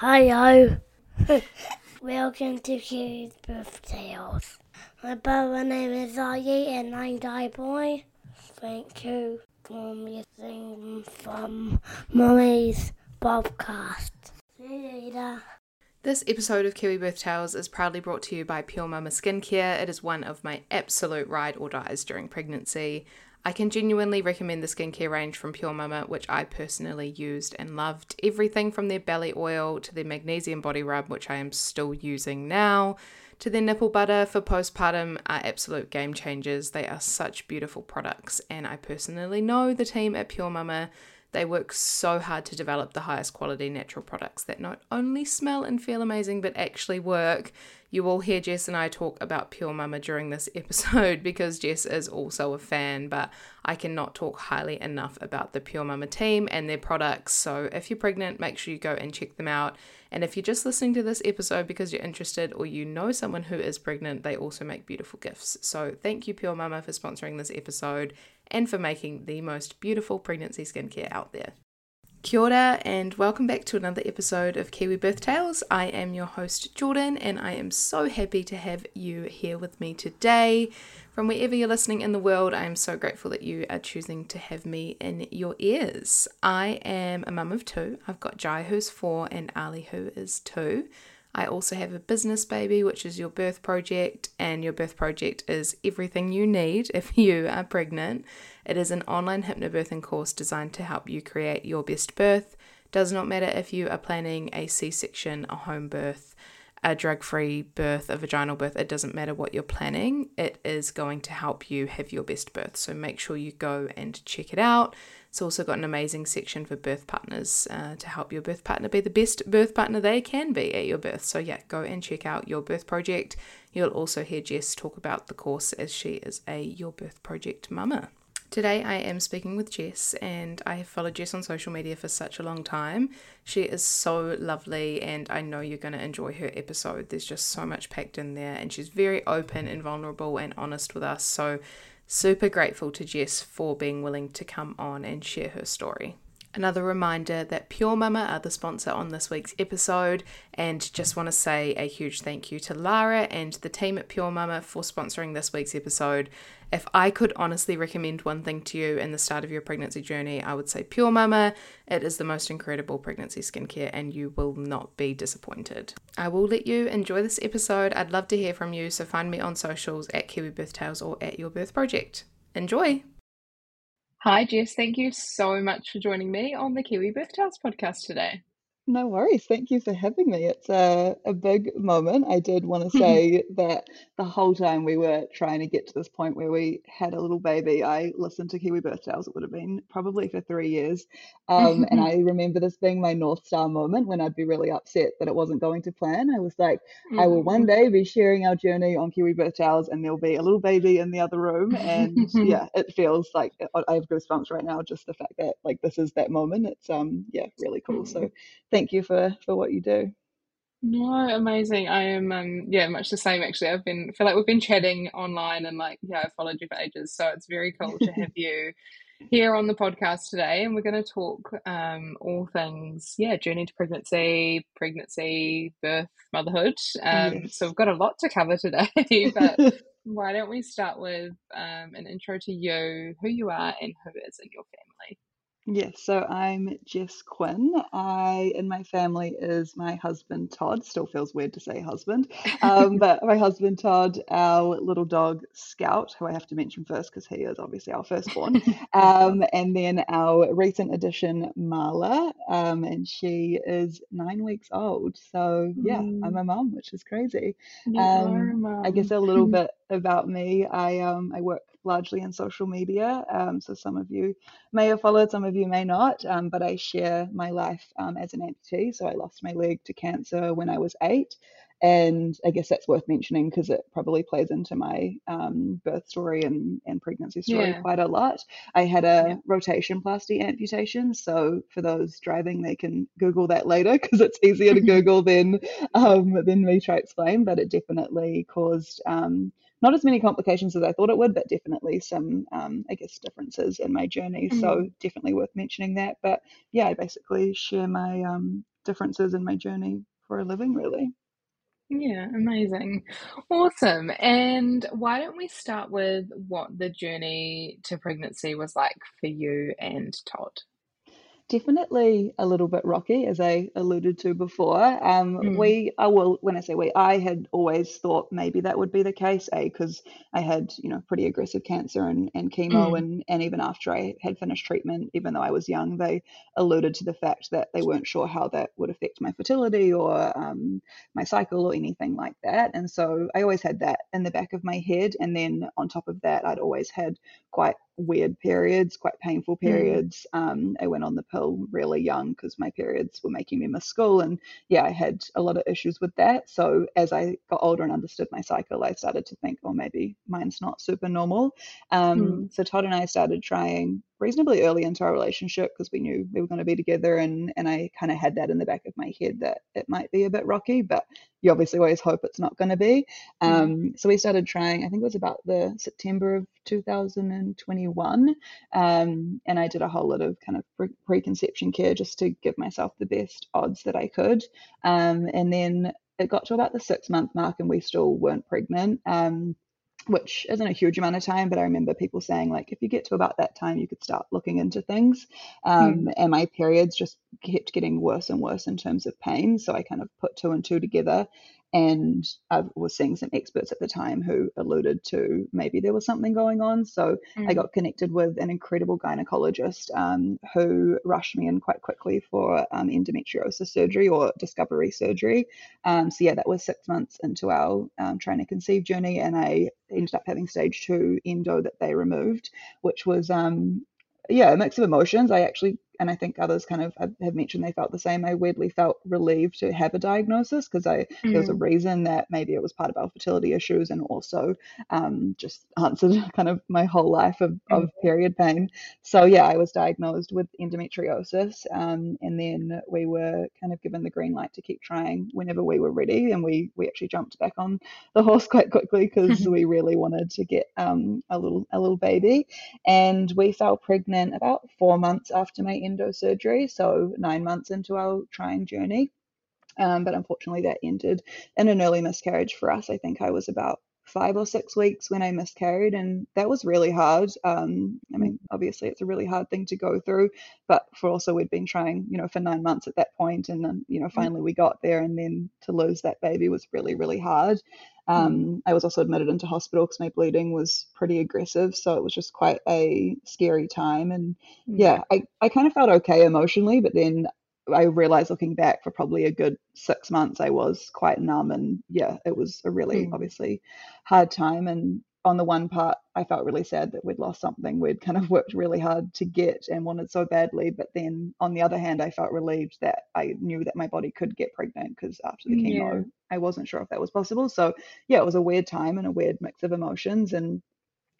Hi, Welcome to Kids Birth Tales. My brother name is Zayee and I'm Die Boy. Thank you for listening from Mommy's podcast. See you later. This episode of Kiwi Birth Tales is proudly brought to you by Pure Mama Skincare. It is one of my absolute ride or dies during pregnancy. I can genuinely recommend the skincare range from Pure Mama, which I personally used and loved. Everything from their belly oil to their magnesium body rub, which I am still using now, to their nipple butter for postpartum are absolute game changers. They are such beautiful products, and I personally know the team at Pure Mama. They work so hard to develop the highest quality natural products that not only smell and feel amazing but actually work. You will hear Jess and I talk about Pure Mama during this episode because Jess is also a fan, but I cannot talk highly enough about the Pure Mama team and their products. So if you're pregnant, make sure you go and check them out. And if you're just listening to this episode because you're interested or you know someone who is pregnant, they also make beautiful gifts. So thank you, Pure Mama, for sponsoring this episode and for making the most beautiful pregnancy skincare out there. Kia ora and welcome back to another episode of Kiwi Birth Tales. I am your host Jordan and I am so happy to have you here with me today. From wherever you're listening in the world, I am so grateful that you are choosing to have me in your ears. I am a mum of two. I've got Jai who's four and Ali who is two. I also have a business baby, which is your birth project, and your birth project is everything you need if you are pregnant. It is an online hypnobirthing course designed to help you create your best birth. Does not matter if you are planning a C section, a home birth, a drug free birth, a vaginal birth, it doesn't matter what you're planning, it is going to help you have your best birth. So make sure you go and check it out. It's also got an amazing section for birth partners uh, to help your birth partner be the best birth partner they can be at your birth. So, yeah, go and check out your birth project. You'll also hear Jess talk about the course as she is a Your Birth Project mama. Today, I am speaking with Jess, and I have followed Jess on social media for such a long time. She is so lovely, and I know you're going to enjoy her episode. There's just so much packed in there, and she's very open and vulnerable and honest with us. So, super grateful to Jess for being willing to come on and share her story. Another reminder that Pure Mama are the sponsor on this week's episode, and just want to say a huge thank you to Lara and the team at Pure Mama for sponsoring this week's episode. If I could honestly recommend one thing to you in the start of your pregnancy journey, I would say Pure Mama. It is the most incredible pregnancy skincare, and you will not be disappointed. I will let you enjoy this episode. I'd love to hear from you, so find me on socials at Kiwi Birth Tales or at Your Birth Project. Enjoy! Hi, Jess. Thank you so much for joining me on the Kiwi Birth Tales podcast today. No worries. Thank you for having me. It's a, a big moment. I did want to say that the whole time we were trying to get to this point where we had a little baby, I listened to Kiwi Birth Tales. It would have been probably for three years. Um, and I remember this being my North Star moment when I'd be really upset that it wasn't going to plan. I was like, I will one day be sharing our journey on Kiwi Birth Tales and there'll be a little baby in the other room. And yeah, it feels like I have goosebumps right now, just the fact that like this is that moment. It's um yeah, really cool. So thank you for for what you do. No, amazing. I am um yeah, much the same actually. I've been feel like we've been chatting online and like yeah, I've followed you for ages. So it's very cool to have you here on the podcast today and we're going to talk um all things yeah, journey to pregnancy, pregnancy, birth, motherhood. Um yes. so we've got a lot to cover today, but why don't we start with um an intro to you, who you are and who is in your family? Yes, so I'm Jess Quinn. I, in my family, is my husband Todd. Still feels weird to say husband, um, but my husband Todd, our little dog Scout, who I have to mention first because he is obviously our firstborn, um, and then our recent addition Marla, um, and she is nine weeks old. So yeah, I'm a mum, which is crazy. You are a Um, I guess a little bit about me. I um, I work largely in social media, um, so some of you may have followed, some of you may not. Um, but I share my life um, as an amputee. So I lost my leg to cancer when I was eight, and I guess that's worth mentioning because it probably plays into my um, birth story and, and pregnancy story Yeah. quite a lot. I had a Yeah. rotationplasty amputation. So for those driving, they can Google that later because it's easier to Google than um, than me try to explain. But it definitely caused um, not as many complications as I thought it would, but definitely some, um, I guess, differences in my journey. So definitely worth mentioning that. But yeah, I basically share my um, differences in my journey for a living, really. Yeah, amazing. Awesome. And why don't we start with what the journey to pregnancy was like for you and Todd? Definitely a little bit rocky, as I alluded to before. Um, Mm. we, I will, when I say we, I had always thought maybe that would be the case, A, because I had, you know, pretty aggressive cancer and, and chemo, Mm. and, and even after I had finished treatment, even though I was young, they alluded to the fact that they weren't sure how that would affect my fertility or um, my cycle or anything like that. And so I always had that in the back of my head. And then on top of that, I'd always had quite weird periods, quite painful periods. Um, I went on the pill really young because my periods were making me miss school. And yeah, I had a lot of issues with that. So as I got older and understood my cycle, I started to think, oh, maybe mine's not super normal. Um, Mm. So Todd and I started trying reasonably early into our relationship because we knew we were going to be together and and I kind of had that in the back of my head that it might be a bit rocky but you obviously always hope it's not going to be. Mm. um, so we started trying I think it was about the September of 2021 um, and I did a whole lot of kind of pre- preconception care just to give myself the best odds that I could. Um, and then it got to about the six month mark and we still weren't pregnant. Um, which isn't a huge amount of time, but I remember people saying like if you get to about that time, you could start looking into things. Um, and my periods just kept getting worse and worse in terms of pain. So I kind of put two and two together. And I was seeing some experts at the time who alluded to maybe there was something going on. So I Mm. got connected with an incredible gynecologist um, who rushed me in quite quickly for um, endometriosis surgery or discovery surgery. Um, so yeah, that was six months into our um, trying to conceive journey, and I ended up having stage two endo that they removed, which was um, yeah a mix of emotions. I actually and I think others kind of have mentioned they felt the same. I weirdly felt relieved to have a diagnosis because I there was a Mm. reason that maybe it was part of our fertility issues and also um, just answered kind of my whole life of, Mm. of period pain. So yeah, I was diagnosed with endometriosis, um, and then we were kind of given the green light to keep trying whenever we were ready, and we we actually jumped back on the horse quite quickly because we really wanted to get um, a little a little baby, and we fell pregnant about four months after my endo surgery, so nine months into our trying journey. Um, but unfortunately, that ended in an early miscarriage for us. I think I was about five or six weeks when I miscarried, and that was really hard. Um, I mean, obviously, it's a really hard thing to go through, but for also we'd been trying, you know, for nine months at that point, and then, you know, finally we got there, and then to lose that baby was really, really hard. Um, I was also admitted into hospital because my bleeding was pretty aggressive, so it was just quite a scary time. And yeah, I, I kind of felt okay emotionally, but then I realized looking back for probably a good six months, I was quite numb. And yeah, it was a really Mm. obviously hard time. And on the one part, I felt really sad that we'd lost something we'd kind of worked really hard to get and wanted so badly. But then on the other hand, I felt relieved that I knew that my body could get pregnant because after the Yeah. chemo, I wasn't sure if that was possible. So yeah, it was a weird time and a weird mix of emotions. And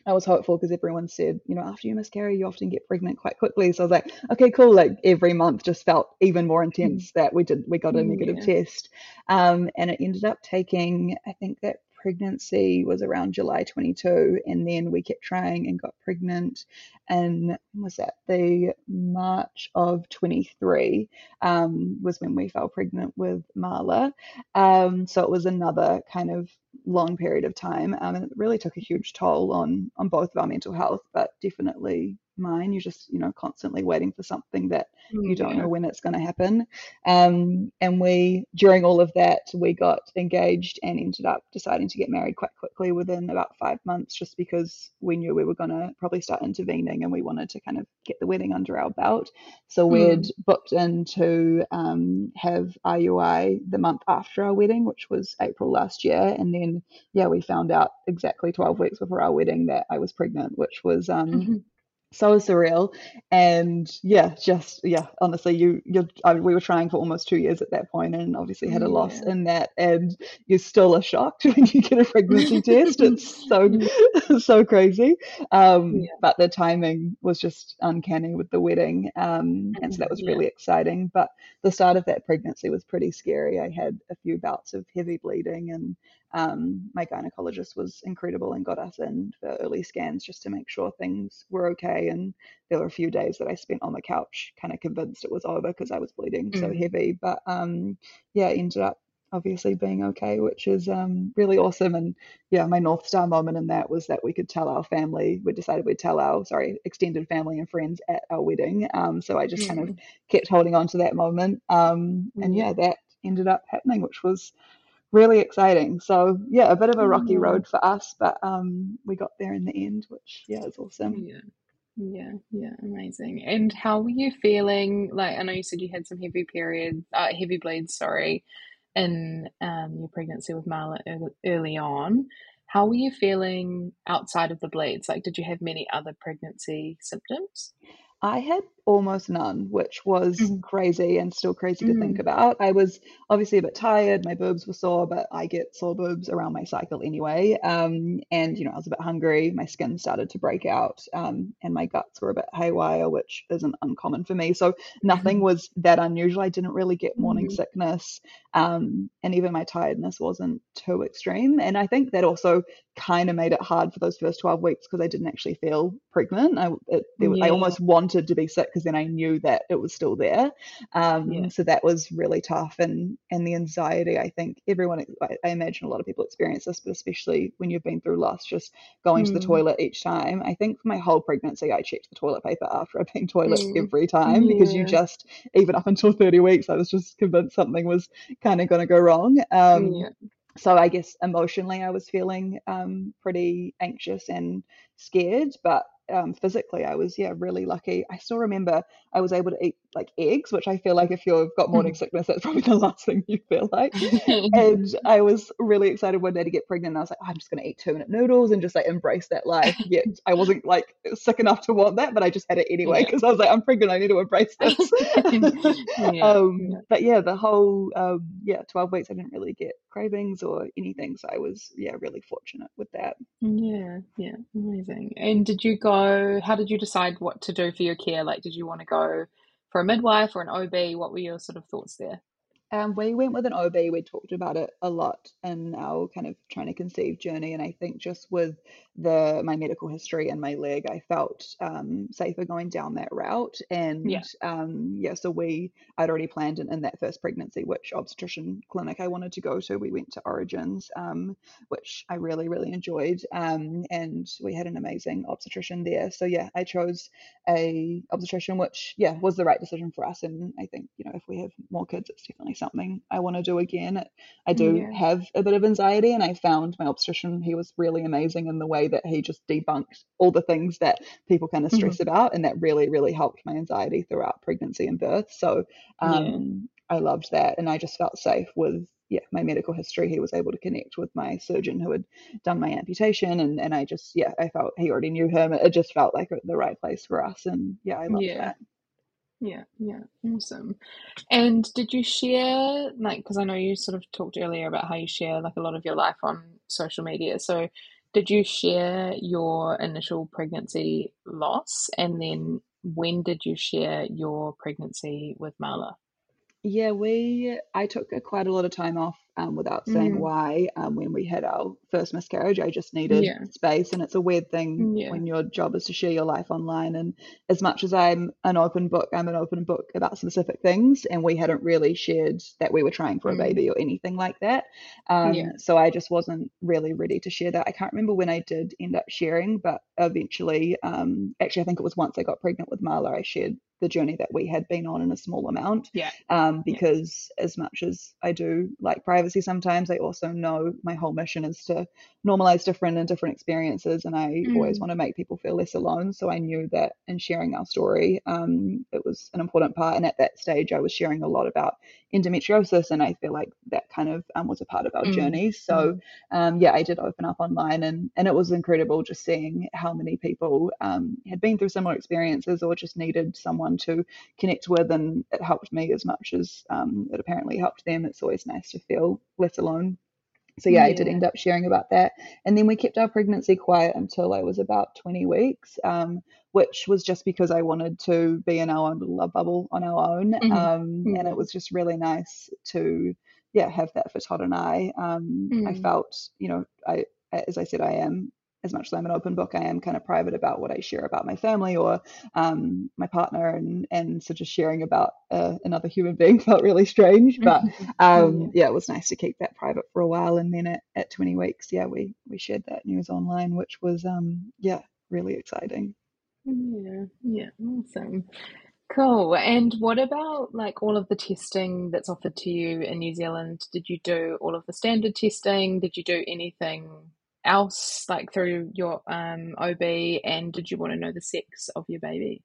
I was hopeful because everyone said, you know, after you miscarry, you often get pregnant quite quickly. So I was like, okay, cool. Like every month just felt even more intense that we did, we got a negative Yeah. test. Um, and it ended up taking, I think that pregnancy was around July 22. And then we kept trying and got pregnant. And was that? The March of 23 um, was when we fell pregnant with Marla. Um, so it was another kind of long period of time, um, and it really took a huge toll on on both of our mental health, but definitely mine. You're just, you know, constantly waiting for something that Mm, you don't yeah. know when it's going to happen. Um, and we, during all of that, we got engaged and ended up deciding to get married quite quickly within about five months, just because we knew we were going to probably start intervening and we wanted to kind of get the wedding under our belt. So we'd Mm. booked in to um, have IUI the month after our wedding, which was April last year. And then, yeah, we found out exactly 12 weeks before our wedding that I was pregnant, which was um, so surreal. And yeah just yeah honestly you you I, we were trying for almost two years at that point and obviously had a loss Yeah. in that. And you're still are shocked when you get a pregnancy test. It's so so crazy. Um Yeah. but the timing was just uncanny with the wedding. Um and so that was Mhm, yeah. really exciting. But the start of that pregnancy was pretty scary. I had a few bouts of heavy bleeding and um, my gynecologist was incredible and got us in for early scans just to make sure things were okay. And there were a few days that I spent on the couch, kind of convinced it was over because I was bleeding so Mm. heavy. But um, yeah, it ended up obviously being okay, which is um, really awesome. And yeah, my North Star moment in that was that we could tell our family, we decided we'd tell our, sorry, extended family and friends at our wedding. Um, so I just kind of Mm. kept holding on to that moment. Um, and Yeah. yeah, that ended up happening, which was really exciting. So yeah, a bit of a rocky Yeah. road for us, but um, we got there in the end, which yeah is awesome. Yeah. Yeah, yeah, amazing. And how were you feeling? Like, I know you said you had some heavy periods, uh, heavy bleeds, sorry, in um, your pregnancy with Marla early on. How were you feeling outside of the bleeds? Like, did you have many other pregnancy symptoms? I had almost none, which was Mhm. crazy and still crazy to think Mm. about. I was obviously a bit tired, my boobs were sore, but I get sore boobs around my cycle anyway. Um, and you know, I was a bit hungry, my skin started to break out, um, and my guts were a bit haywire, which isn't uncommon for me. So nothing was that unusual. I didn't really get morning Mm. sickness, um, and even my tiredness wasn't too extreme. And I think that also kind of made it hard for those first 12 weeks because I didn't actually feel pregnant. I, it, there, was- I almost wanted to be sick because then I knew that it was still there. Um, Yeah. So that was really tough. And, and the anxiety, I think everyone, I, I imagine a lot of people experience this, but especially when you've been through loss, just going to the Mm. toilet each time. I think for my whole pregnancy, I checked the toilet paper after I've been toilet Mm. every time because you just, even up until 30 weeks, I was just convinced something was kind of going to go wrong. Um, Yeah. so I guess emotionally I was feeling um, pretty anxious and scared, but um, physically I was yeah really lucky. I still remember I was able to eat like eggs, which I feel like if you've got morning Mhm. sickness, that's probably the last thing you feel like. And I was really excited one day to get pregnant. And I was like, "Oh, I'm just going to eat two minute noodles and just like embrace that life. Yet I wasn't like sick enough to want that, but I just had it anyway Yeah. because I was like, I'm pregnant. I need to embrace this. Yeah, um, yeah. But yeah, the whole um, yeah 12 weeks, I didn't really get cravings or anything. So I was yeah really fortunate with that. Yeah, yeah, amazing. And did you go, how did you decide what to do for your care? Like, did you want to go for a midwife or an OB? What were your sort of thoughts there? Um, we went with an OB. We talked about it a lot in our kind of trying to conceive journey, and I think just with the my medical history and my leg, I felt um, safer going down that route. And Yeah. um, yeah, so we I'd already planned in, in that first pregnancy which obstetrician clinic I wanted to go to. We went to Origins, um, which I really really enjoyed, um, and we had an amazing obstetrician there. So yeah, I chose a obstetrician, which yeah was the right decision for us. And I think you know if we have more kids, it's definitely something I want to do again. I do Yeah. have a bit of anxiety, and I found my obstetrician he was really amazing in the way that he just debunked all the things that people kind of Mhm. stress about, and that really really helped my anxiety throughout pregnancy and birth. So Yeah. um, I loved that, and I just felt safe with yeah my medical history. He was able to connect with my surgeon who had done my amputation, and and I just yeah I felt he already knew him. It just felt like the right place for us, and yeah I loved Yeah. that. Yeah, yeah, awesome. And did you share, like, because I know you sort of talked earlier about how you share like a lot of your life on social media. So, did you share your initial pregnancy loss? And then when did you share your pregnancy with Marla? Yeah, we I took a, quite a lot of time off um, without saying Mm. why. Um, when we had our first miscarriage, I just needed Yeah. space, and it's a weird thing Yeah. when your job is to share your life online. And as much as I'm an open book, I'm an open book about specific things, and we hadn't really shared that we were trying for a Mm. baby or anything like that. Um, Yeah. So I just wasn't really ready to share that. I can't remember when I did end up sharing, but eventually, um, actually, I think it was once I got pregnant with Marla, I shared the journey that we had been on in a small amount. Yeah. Um, Yeah. because as much as I do like privacy sometimes, I also know my whole mission is to normalize different and different experiences. And I always Mm. want to make people feel less alone. So I knew that in sharing our story, um, it was an important part. And at that stage, I was sharing a lot about endometriosis. And I feel like that kind of um, was a part of our Mm. journey. So um, yeah, I did open up online and, and it was incredible just seeing how many people um, had been through similar experiences or just needed someone to connect with. And it helped me as much as um, it apparently helped them. It's always nice to feel less alone. So yeah, I did end up sharing about that. And then we kept our pregnancy quiet until I was about 20 weeks, um, which was just because I wanted to be in our own little love bubble on our own. Mhm. Um, and it was just really nice to yeah, have that for Todd and I. Um, I Mm. felt, you know, I as I said, I am as much as I'm an open book, I am kind of private about what I share about my family or um, my partner, and and so just sharing about uh, another human being felt really strange. But um, Yeah. it was nice to keep that private for a while, and then at, at 20 weeks, yeah, we we shared that news online, which was um, yeah, really exciting. Yeah, yeah, awesome. Cool. And what about like all of the testing that's offered to you in New Zealand? Did you do all of the standard testing? Did you do anything else like through your um, OB? And did you want to know the sex of your baby?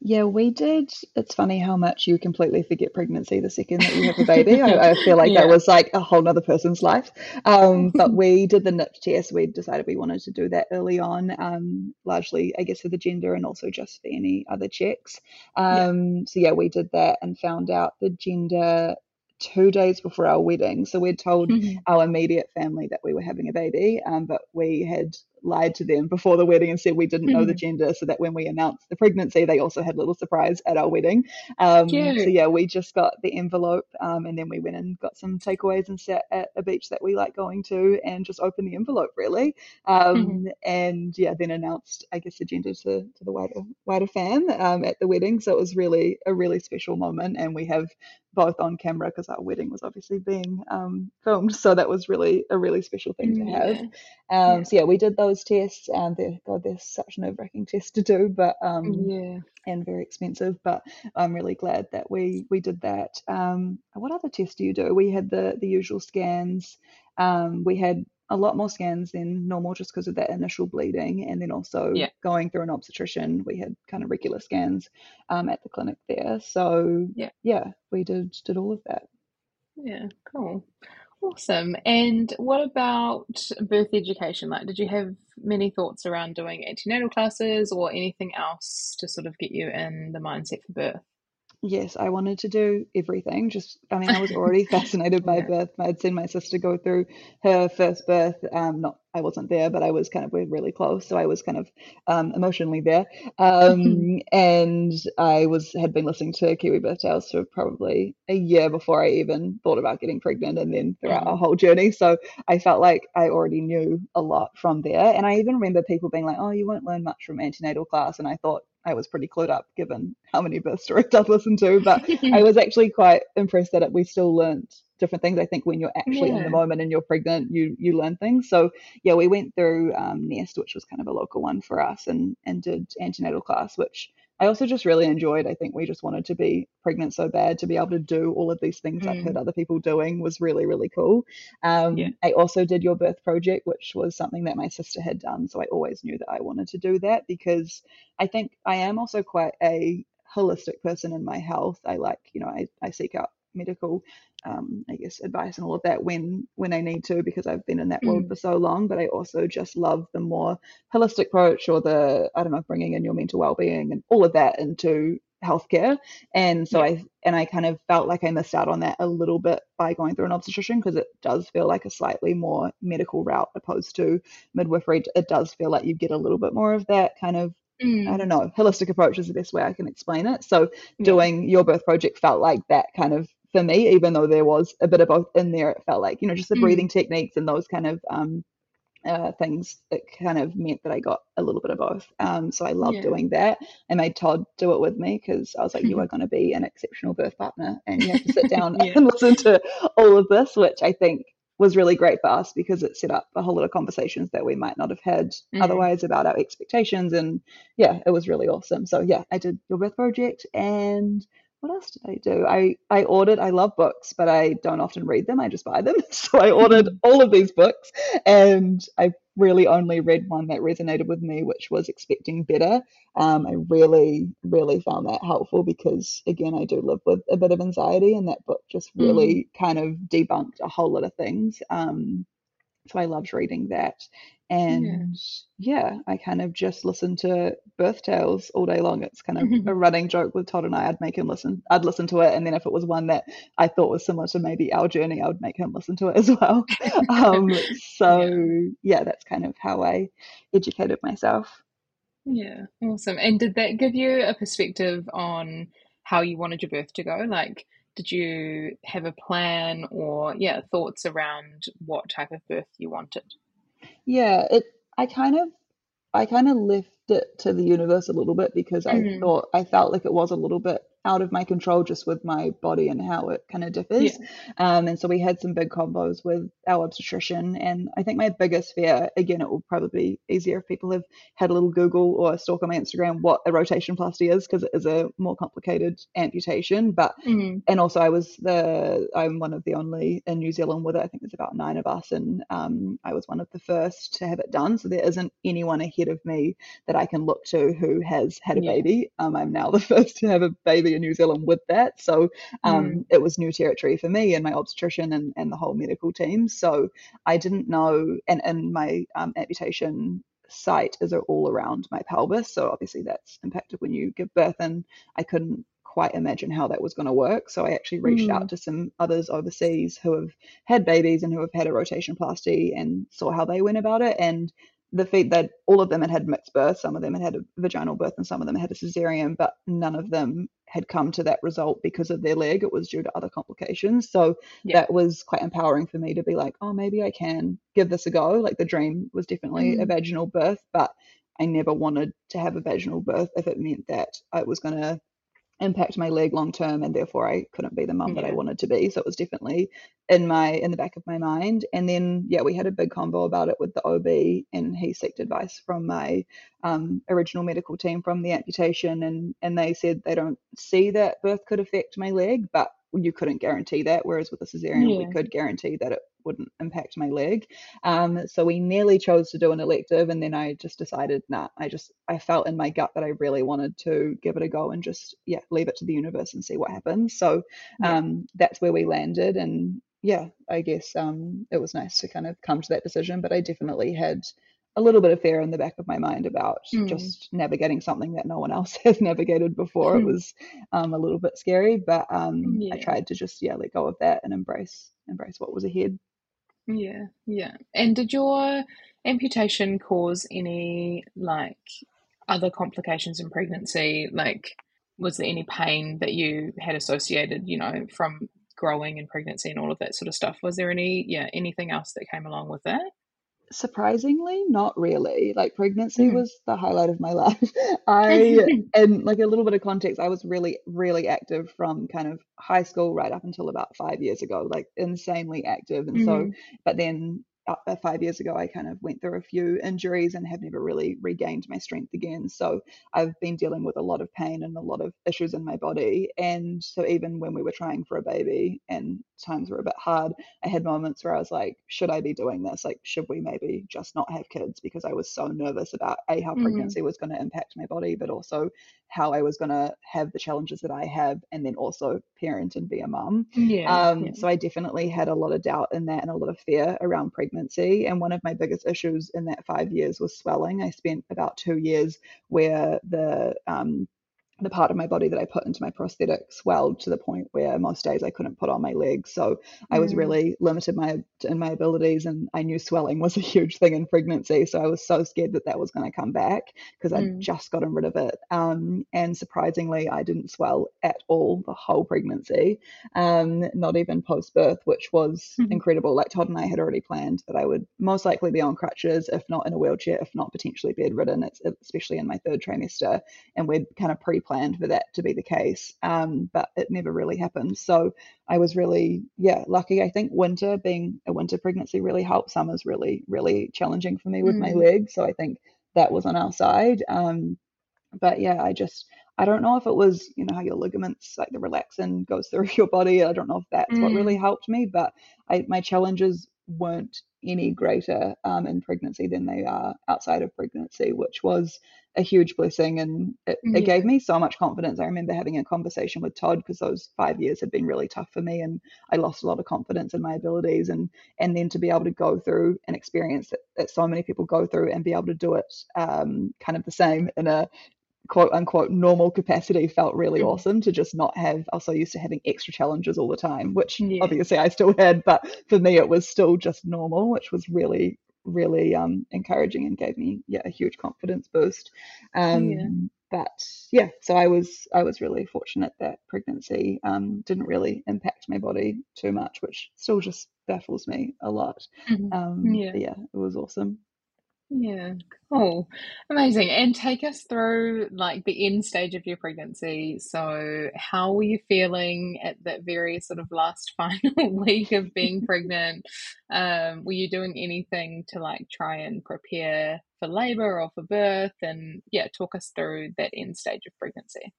Yeah, we did. It's funny how much you completely forget pregnancy the second that you have a baby. I, I feel like that was like a whole nother person's life. Um, but we did the NIPT test. We decided we wanted to do that early on, um, largely, I guess, for the gender and also just for any other checks. Yeah. Um, so yeah, we did that and found out the gender two days before our wedding. So we'd told Mhm. our immediate family that we were having a baby, um, but we had lied to them before the wedding and said we didn't know the Mhm. gender, so that when we announced the pregnancy, they also had a little surprise at our wedding. Um, so yeah, we just got the envelope, um, and then we went and got some takeaways and sat at a beach that we like going to, and just opened the envelope really, um, and yeah, then announced I guess the gender to, to the wider wider fan um, at the wedding. So it was really a really special moment, and we have both on camera because our wedding was obviously being um, filmed. So that was really a really special thing to have. Yeah. Um, Yeah. So yeah, we did those tests. and they're, God, they're such nerve wracking tests to do, but um, Yeah. and very expensive. But I'm really glad that we we did that. Um, what other tests do you do? We had the the usual scans. Um, we had a lot more scans than normal just because of that initial bleeding, and then also Yeah. going through an obstetrician. We had kind of regular scans um, at the clinic there. So Yeah. yeah, we did did all of that. Yeah, cool. Awesome. And what about birth education? Like, did you have many thoughts around doing antenatal classes or anything else to sort of get you in the mindset for birth? Yes, I wanted to do everything. Just, I mean, I was already fascinated by Yeah. birth. I'd seen my sister go through her first birth. Um, not, I wasn't there, but I was kind of we're really close, so I was kind of um, emotionally there. Um, and I was had been listening to Kiwi Birth Tales for probably a year before I even thought about getting pregnant, and then throughout our Mhm. whole journey. So I felt like I already knew a lot from there. And I even remember people being like, "Oh, you won't learn much from antenatal class," and I thought I was pretty clued up given how many birth stories I'd listened to. But I was actually quite impressed that it, we still learned different things. I think when you're actually in the moment and you're pregnant, you you learn things. So yeah, we went through um, Nest, which was kind of a local one for us, and and did antenatal class, which I also just really enjoyed. I think we just wanted to be pregnant so bad to be able to do all of these things I've Mm. heard other people doing was really really cool. Um, Yeah. I also did your birth project, which was something that my sister had done, so I always knew that I wanted to do that because I think I am also quite a holistic person in my health. I like, you know, I, I seek out medical, um, I guess, advice and all of that when when I need to because I've been in that world Mm. for so long. But I also just love the more holistic approach or the I don't know, bringing in your mental well-being and all of that into healthcare. And so Yeah. I and I kind of felt like I missed out on that a little bit by going through an obstetrician because it does feel like a slightly more medical route opposed to midwifery. It does feel like you get a little bit more of that kind of I Mm. don't know, holistic approach is the best way I can explain it. So Yeah. doing your birth project felt like that kind of for me, even though there was a bit of both in there, it felt like, you know, just the Mm. breathing techniques and those kind of um, uh, things, it kind of meant that I got a little bit of both. Um, so I love Yeah. doing that. I made Todd do it with me because I was like, you are going to be an exceptional birth partner and you have to sit down Yeah. and listen to all of this, which I think was really great for us because it set up a whole lot of conversations that we might not have had Mm. otherwise about our expectations. And yeah, it was really awesome. So yeah, I did your birth project and what else did I do? I, I ordered, I love books, but I don't often read them. I just buy them. So I ordered all of these books and I really only read one that resonated with me, which was Expecting Better. Um, I really, really found that helpful because, again, I do live with a bit of anxiety, and that book just really kind of debunked a whole lot of things. Um, so I loved reading that. And yeah. I kind of just listened to birth tales all day long. It's kind of a running joke with Todd and I. I'd make him listen, I'd listen to it. And then if it was one that I thought was similar to maybe our journey, I would make him listen to it as well. um, so yeah, that's kind of how I educated myself. Yeah, awesome. And did that give you a perspective on how you wanted your birth to go? Like, did you have a plan or, yeah, thoughts around what type of birth you wanted? Yeah, it I kind of I kind of left it to the universe a little bit because I Mhm. thought I felt like it was a little bit out of my control just with my body and how it kind of differs. Um, and so we had some big combos with our obstetrician. And I think my biggest fear, again, it will probably be easier if people have had a little Google or a stalk on my Instagram what a rotationplasty is because it is a more complicated amputation. But Mm. and also I was the I'm one of the only in New Zealand with it. I think there's about nine of us, and um, I was one of the first to have it done. So there isn't anyone ahead of me that I can look to who has had a Yeah. baby. Um, I'm now the first to have a baby New Zealand with that. So um, it was new territory for me and my obstetrician and, and the whole medical team. So I didn't know, and, and my um, amputation site is all around my pelvis. So obviously that's impacted when you give birth, and I couldn't quite imagine how that was going to work. So I actually reached out to some others overseas who have had babies and who have had a rotationplasty and saw how they went about it. And the feed that all of them had had mixed birth, some of them had had a vaginal birth, and some of them had a cesarean, but none of them had come to that result because of their leg. It was due to other complications. So Yeah. that was quite empowering for me to be like, oh, maybe I can give this a go. Like the dream was definitely a mm-hmm. vaginal birth, but I never wanted to have a vaginal birth if it meant that I was going to impact my leg long term and therefore I couldn't be the mum that I wanted to be. So it was definitely in my in the back of my mind. And then yeah, we had a big convo about it with the OB and he seeked advice from my um, original medical team from the amputation and and they said they don't see that birth could affect my leg, but you couldn't guarantee that. Whereas with the cesarean, we could guarantee that it wouldn't impact my leg. Um, so we nearly chose to do an elective, and then I just decided, nah, I just I felt in my gut that I really wanted to give it a go and just yeah, leave it to the universe and see what happens. So Yeah. um, that's where we landed, and yeah, I guess um, it was nice to kind of come to that decision. But I definitely had a little bit of fear in the back of my mind about Mm. just navigating something that no one else has navigated before. It was um, a little bit scary, but um, I tried to just yeah let go of that and embrace embrace what was ahead. Yeah, yeah. And did your amputation cause any like other complications in pregnancy? Like, was there any pain that you had associated, you know, from growing in pregnancy and all of that sort of stuff? Was there any, yeah, anything else that came along with that? Surprisingly, not really. Like pregnancy Mm. was the highlight of my life. I, and like a little bit of context, I was really, really active from kind of high school right up until about five years ago, like insanely active. And so, Mhm. but then uh, uh, five years ago, I kind of went through a few injuries and have never really regained my strength again. So I've been dealing with a lot of pain and a lot of issues in my body. And so even when we were trying for a baby and times were a bit hard, I had moments where I was like, should I be doing this? Like, should we maybe just not have kids? Because I was so nervous about A, how Mhm. pregnancy was going to impact my body, but also how I was going to have the challenges that I have and then also parent and be a mum. Yeah, Um, yeah. so I definitely had a lot of doubt in that and a lot of fear around pregnancy. And one of my biggest issues in that five years was swelling. I spent about two years where the um, the part of my body that I put into my prosthetic swelled to the point where most days I couldn't put on my legs. So I was Mm. really limited my in my abilities, and I knew swelling was a huge thing in pregnancy. So I was so scared that that was going to come back because I'd Mm. just gotten rid of it. Um, and surprisingly, I didn't swell at all the whole pregnancy, um, not even post birth, which was Mhm. incredible. Like Todd and I had already planned that I would most likely be on crutches, if not in a wheelchair, if not potentially bedridden. It's especially in my third trimester and we'd kind of pre-planned for that to be the case um, but it never really happened. So i was really yeah lucky. I think winter being a winter pregnancy really helped. Summer's really really challenging for me with my Mm. legs so i think that was on our side. Um, but yeah i just i don't know if it was you know how your ligaments like the relaxin goes through your body. I don't know if that's what really helped me but I, my challenges weren't any greater um, in pregnancy than they are outside of pregnancy which was a huge blessing and it, Yeah. it gave me so much confidence i remember having a conversation with todd because those five years had been really tough for me and i lost a lot of confidence in my abilities and and then to be able to go through an experience that, that so many people go through and be able to do it um, kind of the same in a quote unquote normal capacity felt really Mhm. awesome to just not have I was so used to having extra challenges all the time, which Yeah. obviously I still had, but for me it was still just normal, which was really, really um encouraging and gave me yeah a huge confidence boost. Um Yeah. but yeah, so I was I was really fortunate that pregnancy um didn't really impact my body too much, which still just baffles me a lot. Mhm. Um Yeah. yeah, it was awesome. Yeah, cool. Amazing. And take us through like the end stage of your pregnancy. So, how were you feeling at that very sort of last final week of being pregnant? Um, were you doing anything to like try and prepare for labor or for birth? And yeah, talk us through that end stage of pregnancy.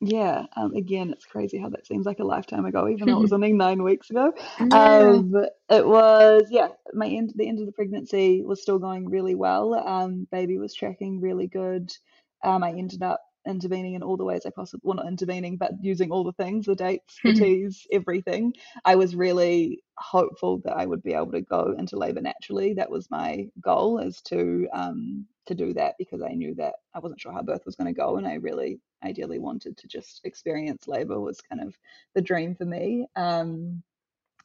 Yeah, um, again, it's crazy how that seems like a lifetime ago, even though it was only nine weeks ago. Yeah. Um, it was, yeah, my end, the end of the pregnancy was still going really well. Um, baby was tracking really good. Um, I ended up intervening in all the ways I possibly, well, not intervening, but using all the things, the dates, the teas, everything. I was really hopeful that I would be able to go into labor naturally. That was my goal, is to um, to do that because I knew that I wasn't sure how birth was going to go, and I really ideally wanted to just experience labor was kind of the dream for me. Um,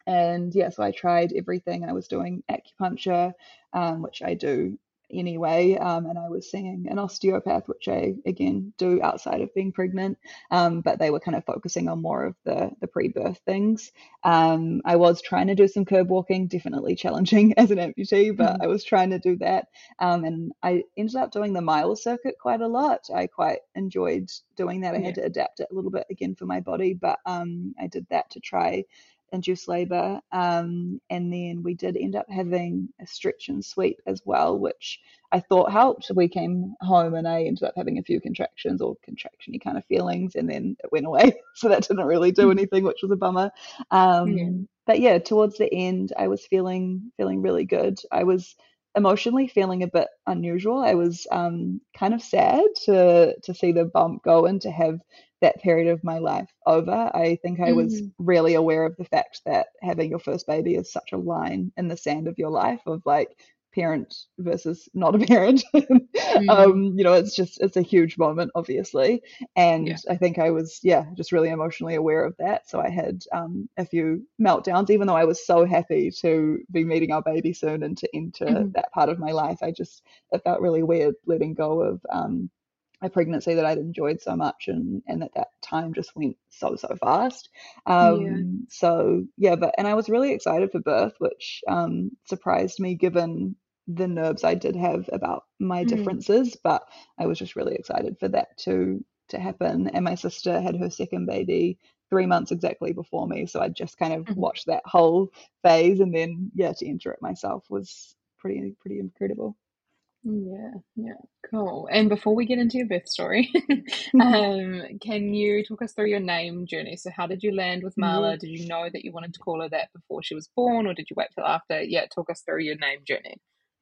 and yeah, so I tried everything. I was doing acupuncture, um, which I do anyway, um, and I was seeing an osteopath, which I again do outside of being pregnant. Um, but they were kind of focusing on more of the the pre-birth things. Um, I was trying to do some curb walking, definitely challenging as an amputee, but I was trying to do that. Um, and I ended up doing the Miles circuit quite a lot. I quite enjoyed doing that. I had to adapt it a little bit again for my body, but um, I did that to try induce labor. Um, and then we did end up having a stretch and sweep as well, which I thought helped. We came home and I ended up having a few contractions or contractiony kind of feelings, and then it went away. So that didn't really do anything, which was a bummer. Um, Yeah. But yeah, towards the end, I was feeling feeling really good. I was emotionally feeling a bit unusual. I was um, kind of sad to to see the bump go and to have that period of my life over. I think I was Mhm. really aware of the fact that having your first baby is such a line in the sand of your life of like parent versus not a parent. um, you know, it's just it's a huge moment, obviously. And Yeah. I think I was, yeah, just really emotionally aware of that. So I had um, a few meltdowns, even though I was so happy to be meeting our baby soon and to enter Mhm. that part of my life. I just it felt really weird letting go of um, a pregnancy that I'd enjoyed so much and and that that time just went so so fast. Um, So yeah, but and I was really excited for birth, which um, surprised me given the nerves I did have about my Mm. differences. But I was just really excited for that to to happen. And my sister had her second baby three months exactly before me, so I just kind of Mhm. watched that whole phase, and then yeah, to enter it myself was pretty pretty incredible. Yeah, yeah, cool. And before we get into your birth story, um, can you talk us through your name journey? So, how did you land with Marla? Did you know that you wanted to call her that before she was born, or did you wait till after? Yeah, talk us through your name journey.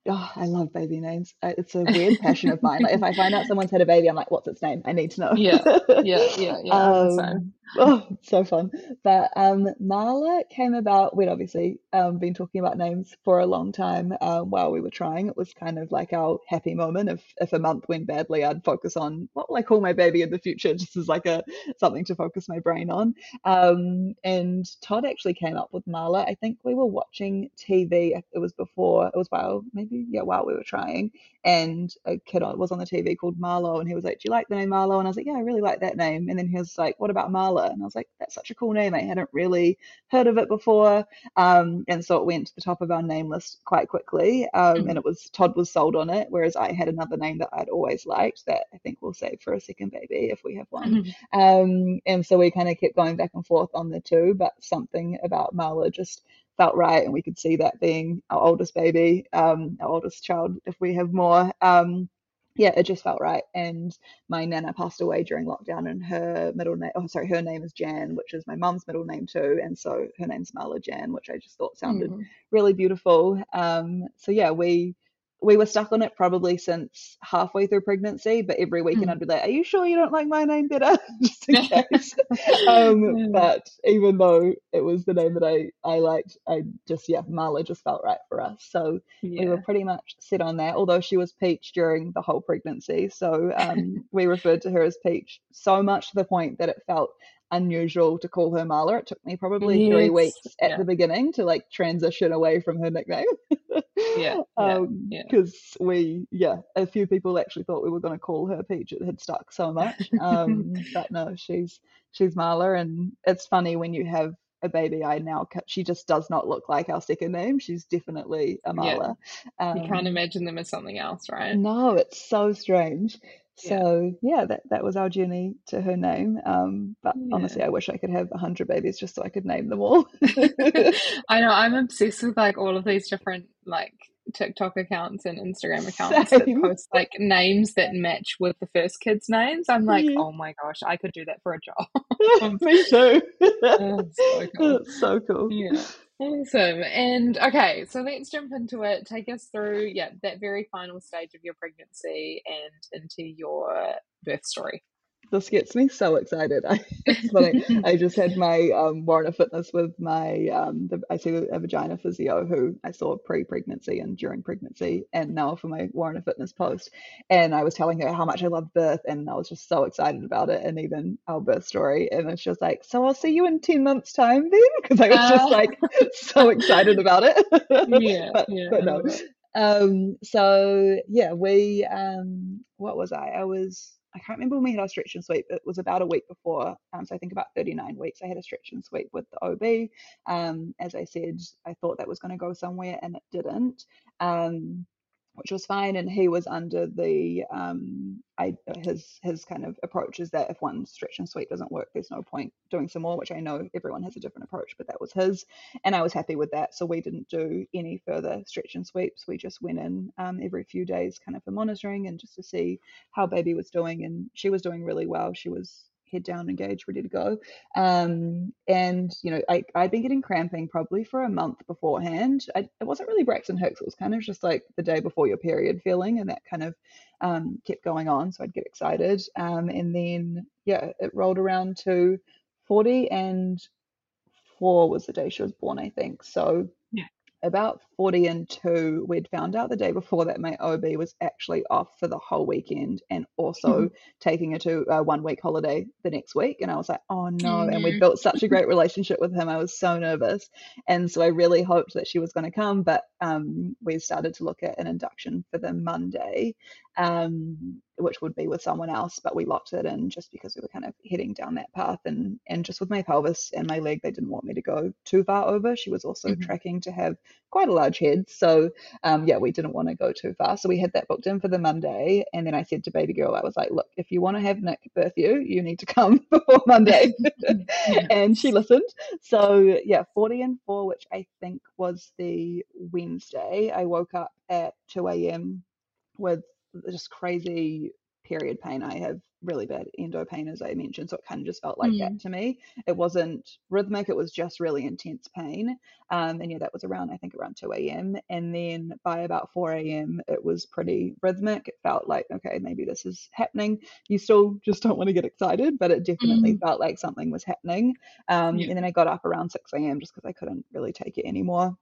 Oh, I love baby names. It's a weird passion of mine. Like if I find out someone's had a baby, I'm like, what's its name? I need to know. Yeah, yeah, yeah, yeah. I'm the same. Um, oh, so fun. But um, Marla came about. We'd obviously um, been talking about names for a long time um, while we were trying. It was kind of like our happy moment. If if a month went badly, I'd focus on what will I call my baby in the future, just as like a something to focus my brain on. Um, and Todd actually came up with Marla. I think we were watching TV. It was before. It was while maybe yeah while we were trying, and a kid was on the TV called Marlo, and he was like, "Do you like the name Marlo?" And I was like, "Yeah, I really like that name." And then he was like, "What about Marla?" And I was like, "That's such a cool name. I hadn't really heard of it before." Um, and so it went to the top of our name list quite quickly. Um, mm-hmm. And it was Todd was sold on it, whereas I had another name that I'd always liked that I think we'll save for a second baby if we have one. Mm-hmm. Um, and so we kind of kept going back and forth on the two, but something about Marla just felt right, and we could see that being our oldest baby, um, our oldest child, if we have more. Um, yeah, it just felt right. And my nana passed away during lockdown, and her middle name, oh, sorry, her name is Jan, which is my mum's middle name too. And so her name's Marla Jan, which I just thought sounded mm. really beautiful. Um, so yeah, we we were stuck on it probably since halfway through pregnancy, but every weekend mm. I'd be like, Are you sure you don't like my name better? Just in case. um, but even though it was the name that I, I liked, I just, yeah, Marla just felt right for us. So yeah. we were pretty much set on that, although she was Peach during the whole pregnancy. So um, we referred to her as Peach so much to the point that it felt unusual to call her Marla. It took me probably yes. three weeks at yeah. the beginning to like transition away from her nickname. yeah. Um, because yeah. we, yeah, a few people actually thought we were going to call her Peach. It had stuck so much. Um, but no, she's she's Marla, and it's funny when you have a baby I now she just does not look like our second name. She's definitely a Marla. Yeah. Um, you can't imagine them as something else, right? No, it's so strange. So yeah, yeah that, that was our journey to her name. Um, but yeah. honestly, I wish I could have a hundred babies just so I could name them all. I know I'm obsessed with like all of these different like TikTok accounts and Instagram accounts Same. that post like names that match with the first kids' names. I'm like, yeah. oh my gosh, I could do that for a job. Me too. oh, so cool. so cool. Yeah. Awesome. And okay, so let's jump into it. Take us through, yeah, that very final stage of your pregnancy and into your birth story this gets me so excited. I. I just had my um, Warrant of Fitness with my um, the, I see a vagina physio who I saw pre-pregnancy and during pregnancy, and now for my Warrant of Fitness post, and I was telling her how much I love birth, and I was just so excited about it, and even our birth story, and she was like, "So I'll see you in ten months' time then," because I was uh, just like so excited about it. yeah, but, yeah, but no. Um, so yeah, we um, what was I? I was I can't remember when we had our stretch and sweep. It was about a week before. Um, so I think about 39 weeks. I had a stretch and sweep with the OB. Um, as I said, I thought that was going to go somewhere and it didn't. Um, which was fine. And he was under the um, I, his his kind of approach is that if one stretch and sweep doesn't work, there's no point doing some more. Which I know everyone has a different approach, but that was his, and I was happy with that. So we didn't do any further stretch and sweeps. We just went in um, every few days, kind of for monitoring and just to see how baby was doing. And she was doing really well. She was head down, engaged, ready to go. Um, and you know, I, I'd been getting cramping probably for a month beforehand. I, it wasn't really Braxton Hicks; it was kind of just like the day before your period feeling, and that kind of um, kept going on. So I'd get excited, um, and then yeah, it rolled around to forty, and four was the day she was born, I think. So yeah. about 40 and 2, we'd found out the day before that my OB was actually off for the whole weekend and also mm-hmm. taking a two uh, one week holiday the next week. And I was like, oh no. Mm-hmm. And we built such a great relationship with him. I was so nervous. And so I really hoped that she was going to come. But um, we started to look at an induction for the Monday um, which would be with someone else, but we locked it in just because we were kind of heading down that path. And and just with my pelvis and my leg, they didn't want me to go too far over. She was also mm-hmm. tracking to have quite a large head, so um, yeah, we didn't want to go too far. So we had that booked in for the Monday, and then I said to baby girl, I was like, look, if you want to have Nick birth you, you need to come before Monday, and she listened. So yeah, forty and four, which I think was the Wednesday. I woke up at two a.m. with just crazy period pain. I have really bad endo pain, as I mentioned. So it kind of just felt like Mm. that to me. It wasn't rhythmic, it was just really intense pain. Um, and yeah, that was around, I think, around 2 a.m. And then by about 4 a.m., it was pretty rhythmic. It felt like, okay, maybe this is happening. You still just don't want to get excited, but it definitely Mm. felt like something was happening. Um, Yeah. And then I got up around 6 a.m. just because I couldn't really take it anymore.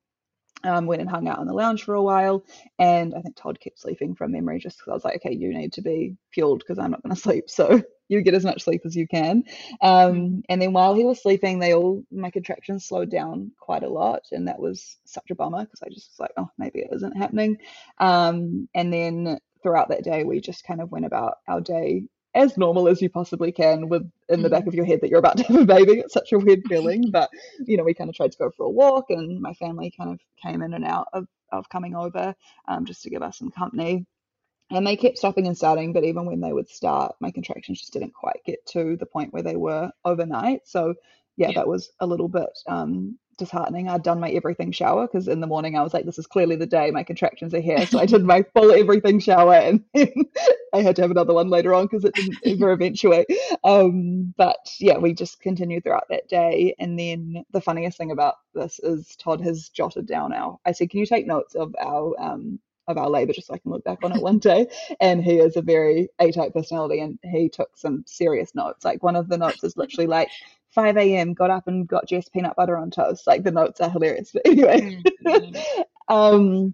Um, went and hung out on the lounge for a while, and I think Todd kept sleeping from memory just because I was like, okay, you need to be fueled because I'm not going to sleep, so you get as much sleep as you can. Um, and then while he was sleeping, they all my contractions slowed down quite a lot, and that was such a bummer because I just was like, oh, maybe it isn't happening. Um, and then throughout that day, we just kind of went about our day as normal as you possibly can with in the back of your head that you're about to have a baby. It's such a weird feeling, but you know, we kind of tried to go for a walk, and my family kind of came in and out of, of coming over um, just to give us some company. And they kept stopping and starting, but even when they would start, my contractions just didn't quite get to the point where they were overnight. So, yeah, Yeah. that was a little bit um, disheartening. I'd done my everything shower because in the morning I was like, this is clearly the day my contractions are here. So I did my full everything shower and then I had to have another one later on because it didn't ever eventuate. Um, but yeah, we just continued throughout that day. And then the funniest thing about this is Todd has jotted down our, I said, can you take notes of our, um, of our labor just so I can look back on it one day. And he is a very A type personality and he took some serious notes. Like one of the notes is literally like 5 a.m. got up and got Jess peanut butter on toast. Like the notes are hilarious. But anyway, Mm. um,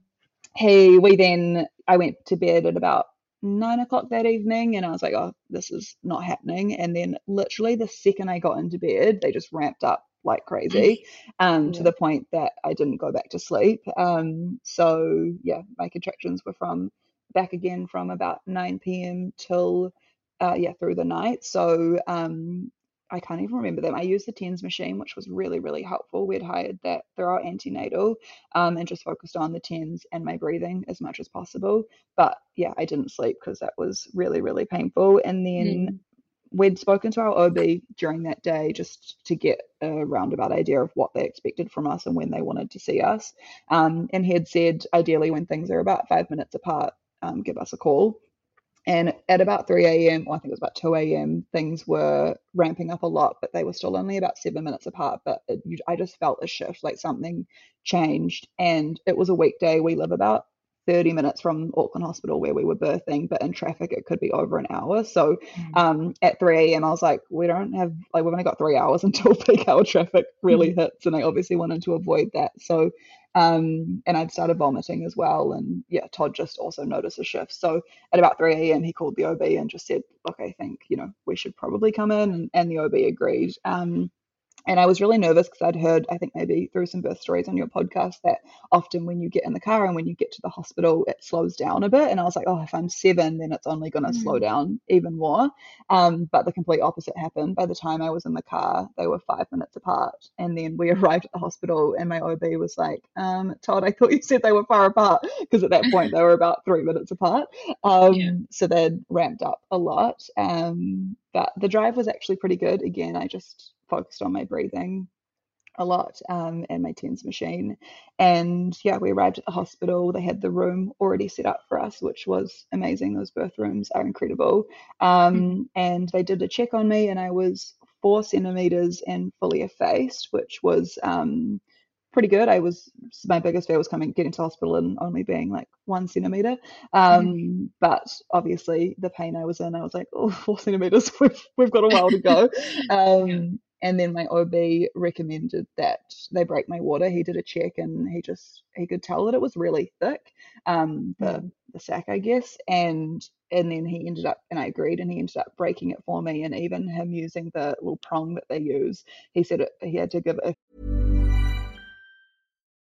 he we then I went to bed at about nine o'clock that evening, and I was like, oh, this is not happening. And then literally the second I got into bed, they just ramped up like crazy, um, to the point that I didn't go back to sleep. Um, so yeah, my contractions were from back again from about 9 p.m. till uh, yeah through the night. So um, I can't even remember them. I used the TENS machine, which was really, really helpful. We'd hired that through our antenatal um, and just focused on the TENS and my breathing as much as possible. But yeah, I didn't sleep because that was really, really painful. And then Mm. we'd spoken to our OB during that day just to get a roundabout idea of what they expected from us and when they wanted to see us. Um, and he had said, ideally, when things are about five minutes apart, um, give us a call. And at about 3 a.m., or I think it was about 2 a.m., things were ramping up a lot, but they were still only about seven minutes apart. But it, you, I just felt a shift, like something changed. And it was a weekday. We live about 30 minutes from Auckland Hospital where we were birthing, but in traffic, it could be over an hour. So Mm. um, at 3 a.m., I was like, we don't have, like, we've only got three hours until peak hour traffic really hits. And I obviously wanted to avoid that. So, um, and I'd started vomiting as well. And yeah, Todd just also noticed a shift. So at about 3 a.m., he called the OB and just said, look, I think, you know, we should probably come in. And, and the OB agreed. Um, and I was really nervous because I'd heard, I think maybe through some birth stories on your podcast, that often when you get in the car and when you get to the hospital, it slows down a bit. And I was like, oh, if I'm seven, then it's only going to slow Mm. down even more. Um, but the complete opposite happened. By the time I was in the car, they were five minutes apart. And then we arrived at the hospital, and my OB was like, um, Todd, I thought you said they were far apart. Because at that point, they were about three minutes apart. Um, Yeah. So they'd ramped up a lot. Um, but the drive was actually pretty good. Again, I just focused on my breathing a lot um, and my TENS machine. And yeah, we arrived at the hospital. They had the room already set up for us, which was amazing. Those birth rooms are incredible. Um, and they did a check on me, and I was four centimeters and fully effaced, which was um, pretty good. I was my biggest fear was coming getting to hospital and only being like one centimeter. Um, but obviously the pain I was in, I was like, oh, four centimeters. We've we've got a while to go. Um, and then my OB recommended that they break my water. He did a check and he just he could tell that it was really thick, um, the the sac, I guess. And and then he ended up and I agreed and he ended up breaking it for me. And even him using the little prong that they use, he said it, he had to give it a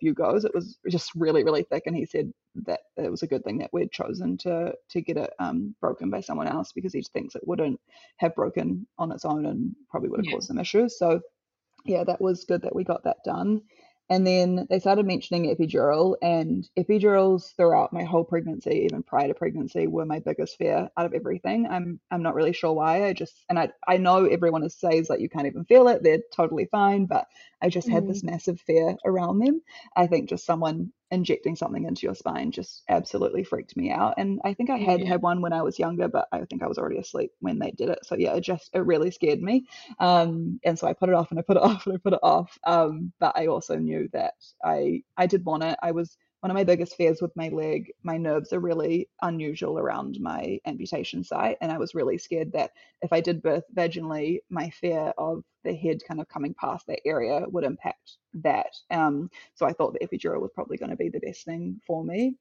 Few goes. It was just really, really thick, and he said that it was a good thing that we'd chosen to to get it um, broken by someone else because he thinks it wouldn't have broken on its own and probably would have Yeah. caused some issues. So yeah, that was good that we got that done. And then they started mentioning epidural, and epidurals throughout my whole pregnancy, even prior to pregnancy, were my biggest fear out of everything. I'm I'm not really sure why. I just and I I know everyone says like you can't even feel it, they're totally fine, but I just had this mm-hmm. massive fear around them. I think just someone injecting something into your spine just absolutely freaked me out. And I think I had Yeah. had one when I was younger, but I think I was already asleep when they did it. So yeah, it just it really scared me. Um, and so I put it off and I put it off and I put it off. Um, but I also knew that I I did want it. I was one of my biggest fears with my leg. My nerves are really unusual around my amputation site, and I was really scared that if I did birth vaginally, my fear of the head kind of coming past that area would impact that. Um, so I thought the epidural was probably going to be the best thing for me.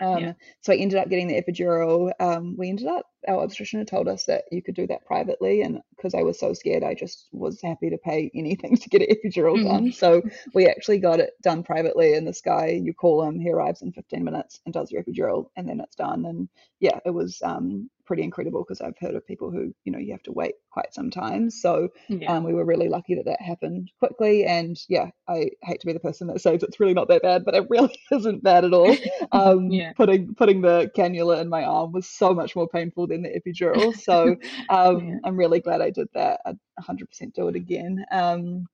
Um, Yeah. So I ended up getting the epidural. Um, we ended up, our obstetrician had told us that you could do that privately. And because I was so scared, I just was happy to pay anything to get an epidural Mhm. done. So we actually got it done privately. And this guy, you call him, he arrives in 15 minutes and does your epidural, and then it's done. And yeah, it was um, pretty incredible because I've heard of people who, you know, you have to wait quite some time. So Yeah. um, we were really lucky that that happened quickly. And yeah, I hate to be the person that says it's really not that bad, but it really isn't bad at all. Um, Yeah. Putting putting the cannula in my arm was so much more painful than the epidural. So um, Yeah. I'm really glad I did that. I'd 100% do it again. Um,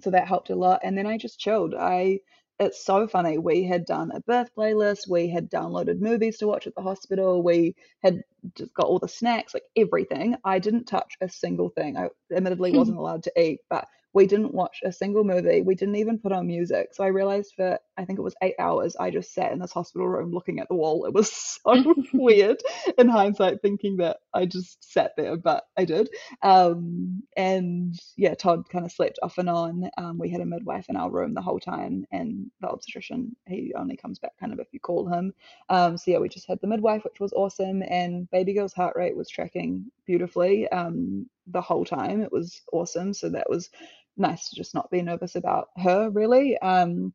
so that helped a lot. And then I just chilled. I it's so funny. We had done a birth playlist. We had downloaded movies to watch at the hospital. We had just got all the snacks, like everything. I didn't touch a single thing. I admittedly wasn't allowed to eat, but we didn't watch a single movie. We didn't even put on music. So I realized for I think it was eight hours, I just sat in this hospital room looking at the wall. It was so weird in hindsight, thinking that I just sat there, but I did. Um, and yeah, Todd kind of slept off and on. Um, we had a midwife in our room the whole time, and the obstetrician, he only comes back kind of if you call him. Um, so yeah, we just had the midwife, which was awesome, and baby girl's heart rate was tracking beautifully um, the whole time. It was awesome. So that was nice to just not be nervous about her, really. Um,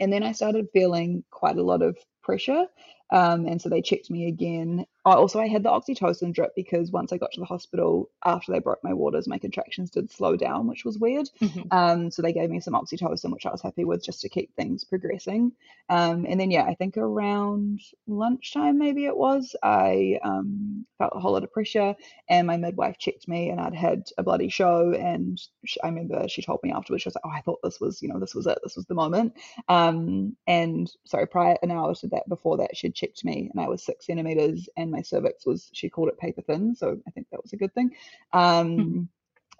and then I started feeling quite a lot of pressure. Um, and so they checked me again. Oh, also, I had the oxytocin drip because once I got to the hospital after they broke my waters, my contractions did slow down, which was weird. Mhm. Um, so they gave me some oxytocin, which I was happy with just to keep things progressing. Um, and then, yeah, I think around lunchtime, maybe it was, I um, felt a whole lot of pressure, and my midwife checked me, and I'd had a bloody show. And she, I remember she told me afterwards, she was like, "Oh, I thought this was, you know, this was it, this was the moment." Um, and sorry, prior an hour to that, before that, she'd checked me, and I was six centimeters, and my cervix was, she called it paper thin, so I think that was a good thing. Um,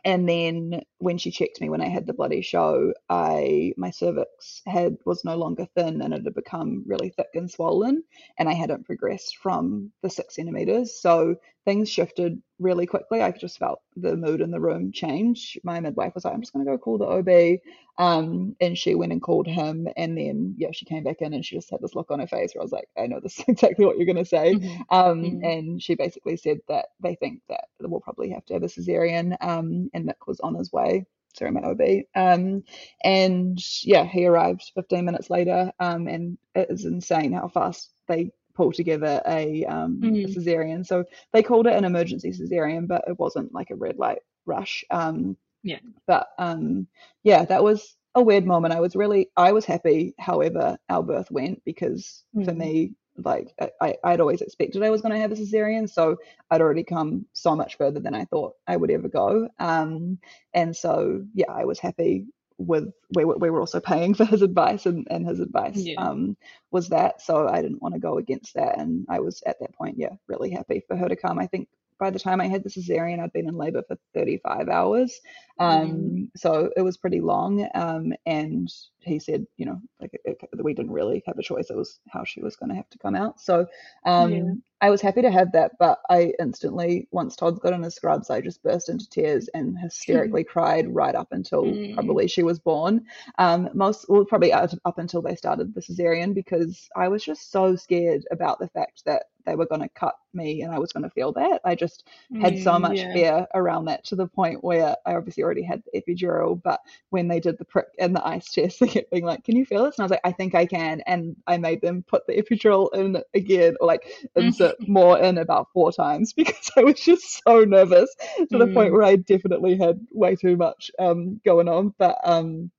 and then when she checked me when I had the bloody show, I my cervix had was no longer thin and it had become really thick and swollen, and I hadn't progressed from the six centimeters. So things shifted really quickly. I just felt the mood in the room change. My midwife was like, "I'm just going to go call the OB," um, and she went and called him, and then yeah, she came back in and she just had this look on her face where I was like, "I know this is exactly what you're going to say." Mhm. Um, Mhm. and she basically said that they think that we'll probably have to have a cesarean. Um, and Nick was on his way. Sorry, my OB. Um, and yeah, he arrived 15 minutes later. Um, and it is insane how fast they pull together a, um, a Mhm. cesarean. So they called it an emergency cesarean, but it wasn't like a red light rush. Um, Yeah. but um, yeah, that was a weird moment. I was really, I was happy, however, our birth went because for Mm. me, like I- I, I'd always expected I was going to have a cesarean, so I'd already come so much further than I thought I would ever go. Um, and so yeah, I was happy with we were, we were also paying for his advice, and, and his advice Yeah. um, was that. So I didn't want to go against that, and I was at that point, yeah, really happy for her to come. I think by the time I had the cesarean, I'd been in labor for 35 hours. Um, so it was pretty long. Um, and he said, you know, like it, it- we didn't really have a choice. It was how she was going to have to come out. So um, Yeah. I was happy to have that, but I instantly, once Todd's got in his scrubs, I just burst into tears and hysterically cried right up until Mm. probably she was born. Um, most, well, probably up, up until they started the cesarean because I was just so scared about the fact that they were going to cut me and I was going to feel that. I just had so Mm, much yeah. fear around that to the point where I obviously already had the epidural, but when they did the prick and the ice test, they kept being like, "Can you feel this?" And I was like, "I think I can." And I made them put the epidural in again, or like insert more in about four times because I was just so nervous to the point Mm. where I definitely had way too much um, going on. But um,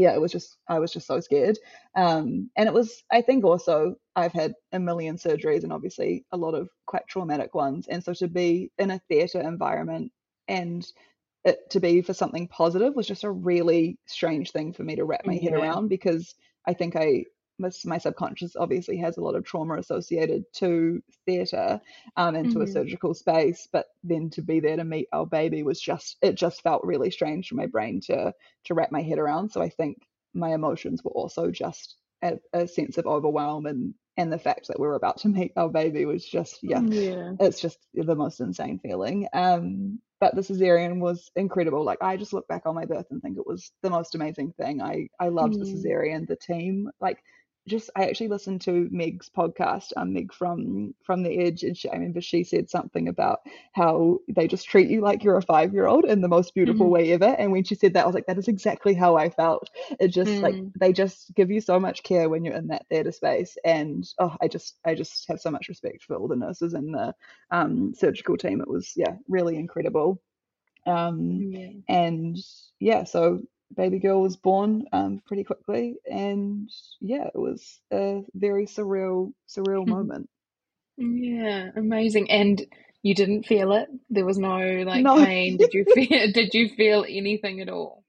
yeah, it was just I was just so scared. Um, and it was I think also I've had a million surgeries and obviously a lot of quite traumatic ones. And so to be in a theatre environment and it to be for something positive was just a really strange thing for me to wrap my head Yeah. around because I think I my, my subconscious obviously has a lot of trauma associated to theatre um, and to a Mhm. surgical space, but then to be there to meet our baby was just it just felt really strange for my brain to to wrap my head around. So I think my emotions were also just a, a sense of overwhelm and and the fact that we were about to meet our baby was just yeah Yeah. it's just the most insane feeling. Um, but the cesarean was incredible. Like I just look back on my birth and think it was the most amazing thing. I I loved the Mm. cesarean, the team, like just I actually listened to Meg's podcast, um, Meg from from the Edge, and she, I remember she said something about how they just treat you like you're a five year old in the most beautiful Mhm. way ever. And when she said that, I was like, that is exactly how I felt. It just like Mm. they just give you so much care when you're in that theatre space, and oh, I just I just have so much respect for all the nurses and the um, surgical team. It was yeah, really incredible. Um, Yeah. and yeah, so baby girl was born um, pretty quickly, and yeah, it was a very surreal, surreal moment. Yeah, amazing. And you didn't feel it? There was no like No. pain. Did you feel did you feel anything at all?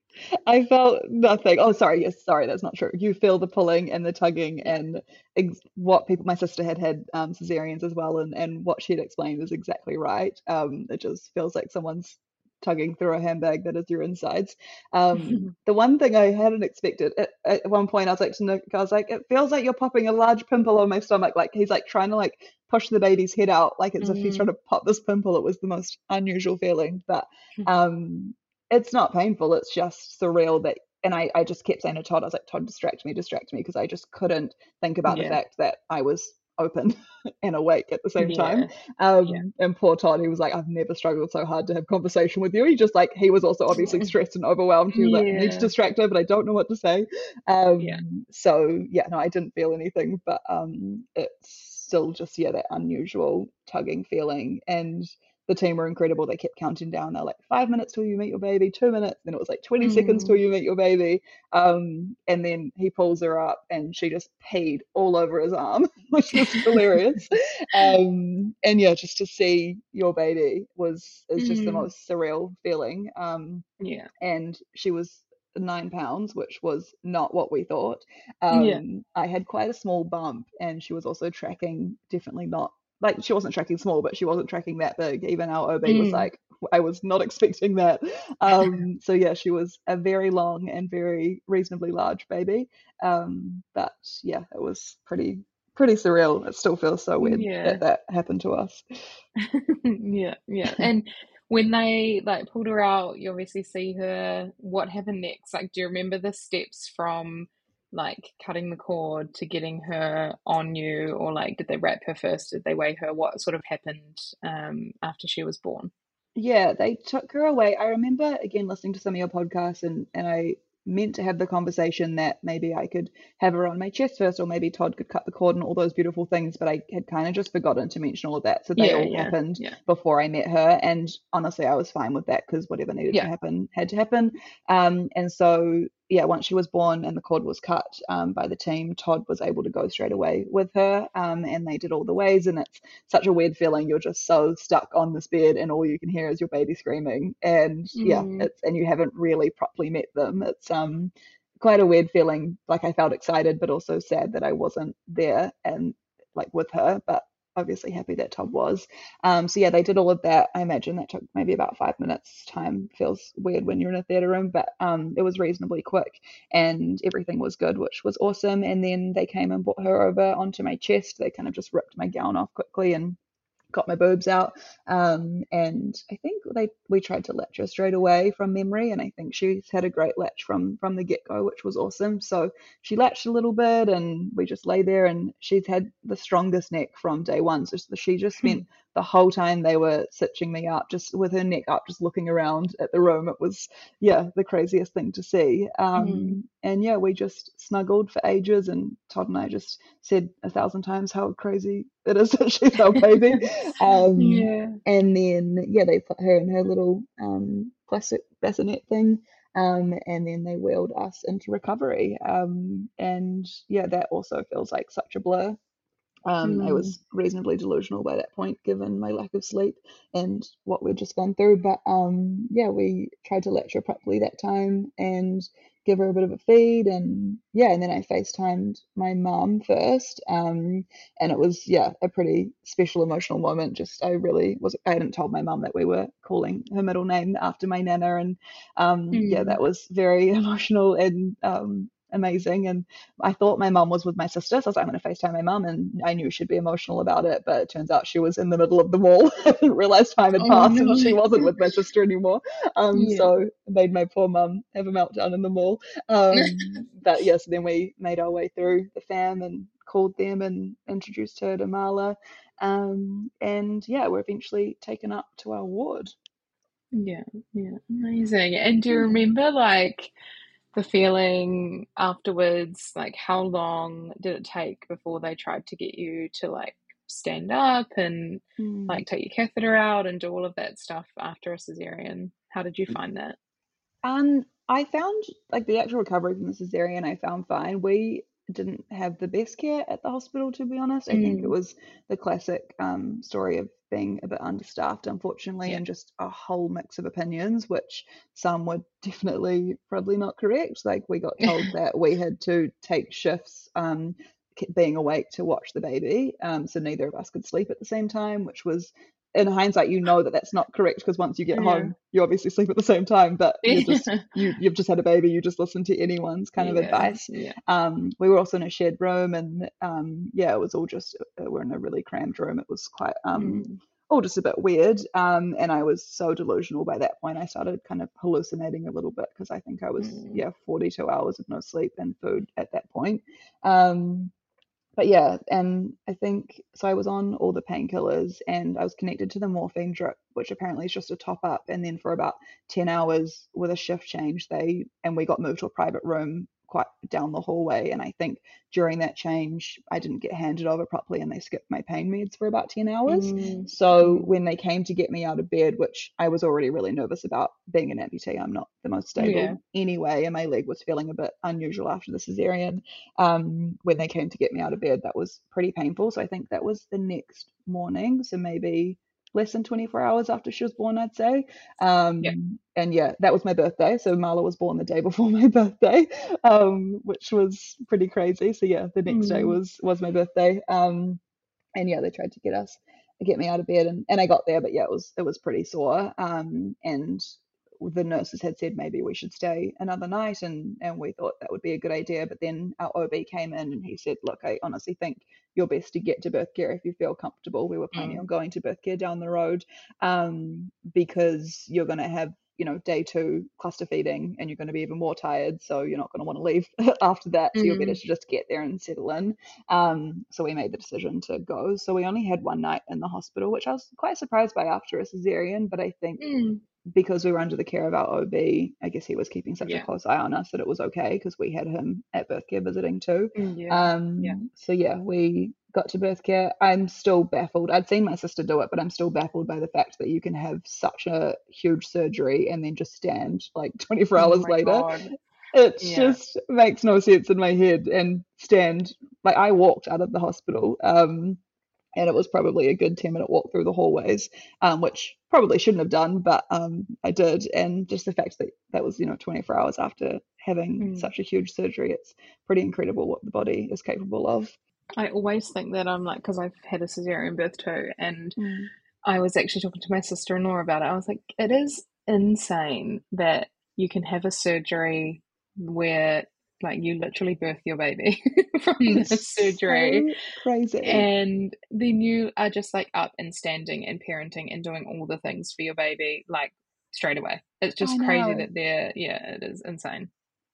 I felt nothing. Oh, sorry. Yes, sorry. That's not true. You feel the pulling and the tugging, and ex- what people. My sister had had um, cesareans as well, and and what she had explained is exactly right. Um, it just feels like someone's tugging through a handbag that is your insides. Um, the one thing I hadn't expected at, at one point, I was like to Nick, I was like, it feels like you're popping a large pimple on my stomach. Like he's like trying to like push the baby's head out, like as if he's Mm. trying to pop this pimple. It was the most unusual feeling, but Mhm. um, it's not painful. It's just surreal that. And I, I just kept saying to Todd, I was like, Todd, distract me, distract me, because I just couldn't think about the fact that I was open and awake at the same time. Um, Yeah. and poor Todd, he was like, I've never struggled so hard to have conversation with you. He just like, he was also obviously Yeah. stressed and overwhelmed. He was like, I need to distract her, but I don't know what to say. Um, Yeah. so yeah, no, I didn't feel anything, but um, it's still just, yeah, that unusual tugging feeling. And the team were incredible. They kept counting down. They're like, five minutes till you meet your baby, two minutes. Then it was like 20 seconds till Mm. you meet your baby. Um, and then he pulls her up and she just peed all over his arm, which was hilarious. Um, and yeah, just to see your baby was is just the Mm. most surreal feeling. Um, Yeah. and she was nine pounds, which was not what we thought. Yeah. Um, I had quite a small bump, and she was also tracking definitely not like she wasn't tracking small, but she wasn't tracking that big. Even our OB was Mm. like, I was not expecting that. Um, so yeah, she was a very long and very reasonably large baby. Um, but yeah, it was pretty pretty surreal. It still feels so weird Yeah. that that happened to us. Yeah, yeah. And when they like pulled her out, you obviously see her. What happened next? Like, do you remember the steps from like cutting the cord to getting her on you, or like did they wrap her first? Did they weigh her? What sort of happened um after she was born? Yeah, they took her away. I remember again listening to some of your podcasts and and I meant to have the conversation that maybe I could have her on my chest first or maybe Todd could cut the cord and all those beautiful things, but I had kind of just forgotten to mention all of that. So they Yeah, all yeah, happened yeah. before I met her and honestly I was fine with that because whatever needed to happen had to happen. Um and so yeah, once she was born and the cord was cut um, by the team, Todd was able to go straight away with her, um, and they did all the ways. And it's such a weird feeling. You're just so stuck on this bed, and all you can hear is your baby screaming. And yeah, Mm. it's and you haven't really properly met them. It's um quite a weird feeling. Like I felt excited, but also sad that I wasn't there and like with her. But obviously happy that Todd was. Um, so yeah, they did all of that. I imagine that took maybe about five minutes. Time feels weird when you're in a theatre room, but um, it was reasonably quick and everything was good, which was awesome. And then they came and brought her over onto my chest. They kind of just ripped my gown off quickly and got my boobs out. Um, and I think they we tried to latch her straight away from memory, and I think she's had a great latch from from the get go, which was awesome. So she latched a little bit, and we just lay there, and she's had the strongest neck from day one. So she just spent hmm. The whole time they were stitching me up, just with her neck up, just looking around at the room. It was yeah the craziest thing to see. Um, mm. And yeah, we just snuggled for ages, and Todd and I just said a thousand times how crazy it is that she's our baby. Um, yeah. And then yeah, they put her in her little um, plastic bassinet thing. Um, and then they wheeled us into recovery. Um, and yeah, that also feels like such a blur um, mm. I was reasonably delusional by that point, given my lack of sleep and what we'd just gone through. But um, yeah, we tried to lecture properly that time and give her a bit of a feed. And yeah, and then I FaceTimed my mum first. Um, and it was, yeah, a pretty special emotional moment. Just, I really was, I hadn't told my mum that we were calling her middle name after my nana. And mm. yeah, that was very emotional and um, amazing. And I thought my mum was with my sister, so I was like, I'm going to FaceTime my mum, and I knew she'd be emotional about it. But it turns out she was in the middle of the mall. I didn't realize time had oh, passed, no. and she wasn't with my sister anymore. Um, yeah. so made my poor mum have a meltdown in the mall. Um, but yes, yeah, so then we made our way through the fam and called them and introduced her to Marla. Um, and yeah, we're eventually taken up to our ward. Yeah, yeah, amazing. And do you remember like the feeling afterwards? Like, how long did it take before they tried to get you to like stand up and mm. like take your catheter out and do all of that stuff after a cesarean? How did you mm. find that? Um, I found like the actual recovery from the cesarean, I found fine. We didn't have the best care at the hospital, to be honest. I mm. think it mm. was the classic um, story of being a bit understaffed, unfortunately, yeah. and just a whole mix of opinions, which some were definitely probably not correct. Like we got told that we had to take shifts um, being awake to watch the baby, um, so neither of us could sleep at the same time, which was in hindsight, you know that that's not correct because once you get yeah. home, you obviously sleep at the same time. But you just you you've just had a baby, you just listen to anyone's kind of advice. Yeah. Um, we were also in a shared room, and um, yeah, it was all just uh, we're in a really crammed room. It was quite um. Mm. All just a bit weird, um, and I was so delusional by that point. I started kind of hallucinating a little bit because I think I was mm. yeah 42 hours of no sleep and food at that point. Um, but yeah, and I think so. I was on all the painkillers and I was connected to the morphine drip, which apparently is just a top up. And then for about 10 hours with a shift change, they and we got moved to a private room quite down the hallway. And I think during that change, I didn't get handed over properly and they skipped my pain meds for about 10 hours. Mm. So when they came to get me out of bed, which I was already really nervous about being an amputee, I'm not the most stable yeah. anyway, and my leg was feeling a bit unusual after the cesarean. Um, when they came to get me out of bed, that was pretty painful. So I think that was the next morning. So maybe less than 24 hours after she was born, I'd say. Um, yeah. And yeah, that was my birthday. So Marla was born the day before my birthday, um, which was pretty crazy. So yeah, the next mm. day was was my birthday. Um, and yeah, they tried to get us get me out of bed, and, and I got there, but yeah, it was it was pretty sore. Um, and the nurses had said maybe we should stay another night and and we thought that would be a good idea but then our ob came in and he said look i honestly think you're best to get to birth care if you feel comfortable. We were planning mm. on going to birth care down the road um, because you're going to have you know day two cluster feeding and you're going to be even more tired so you're not going to want to leave after that. So mm. you're better to just get there and settle in. Um, so we made the decision to go. So we only had one night in the hospital which i was quite surprised by after a cesarean but i think mm because we were under the care of our OB, I guess he was keeping such yeah. a close eye on us that it was okay because we had him at birth care visiting too. Mm, yeah. Um, yeah. So yeah, we got to birth care. I'm still baffled. I'd seen my sister do it, but I'm still baffled by the fact that you can have such a huge surgery and then just stand like 24 oh hours later. God. It yeah. just makes no sense in my head and stand like I walked out of the hospital. Um, and it was probably a good 10 minute walk through the hallways um, which probably shouldn't have done but um, i did and just the fact that that was you know 24 hours after having mm. such a huge surgery it's pretty incredible what the body is capable of i always think that i'm like because i've had a cesarean birth too and mm. i was actually talking to my sister-in-law about it i was like it is insane that you can have a surgery where like you literally birth your baby from the surgery. So crazy. And then you are just like up and standing and parenting and doing all the things for your baby like straight away. It's just crazy that they're yeah, it is insane.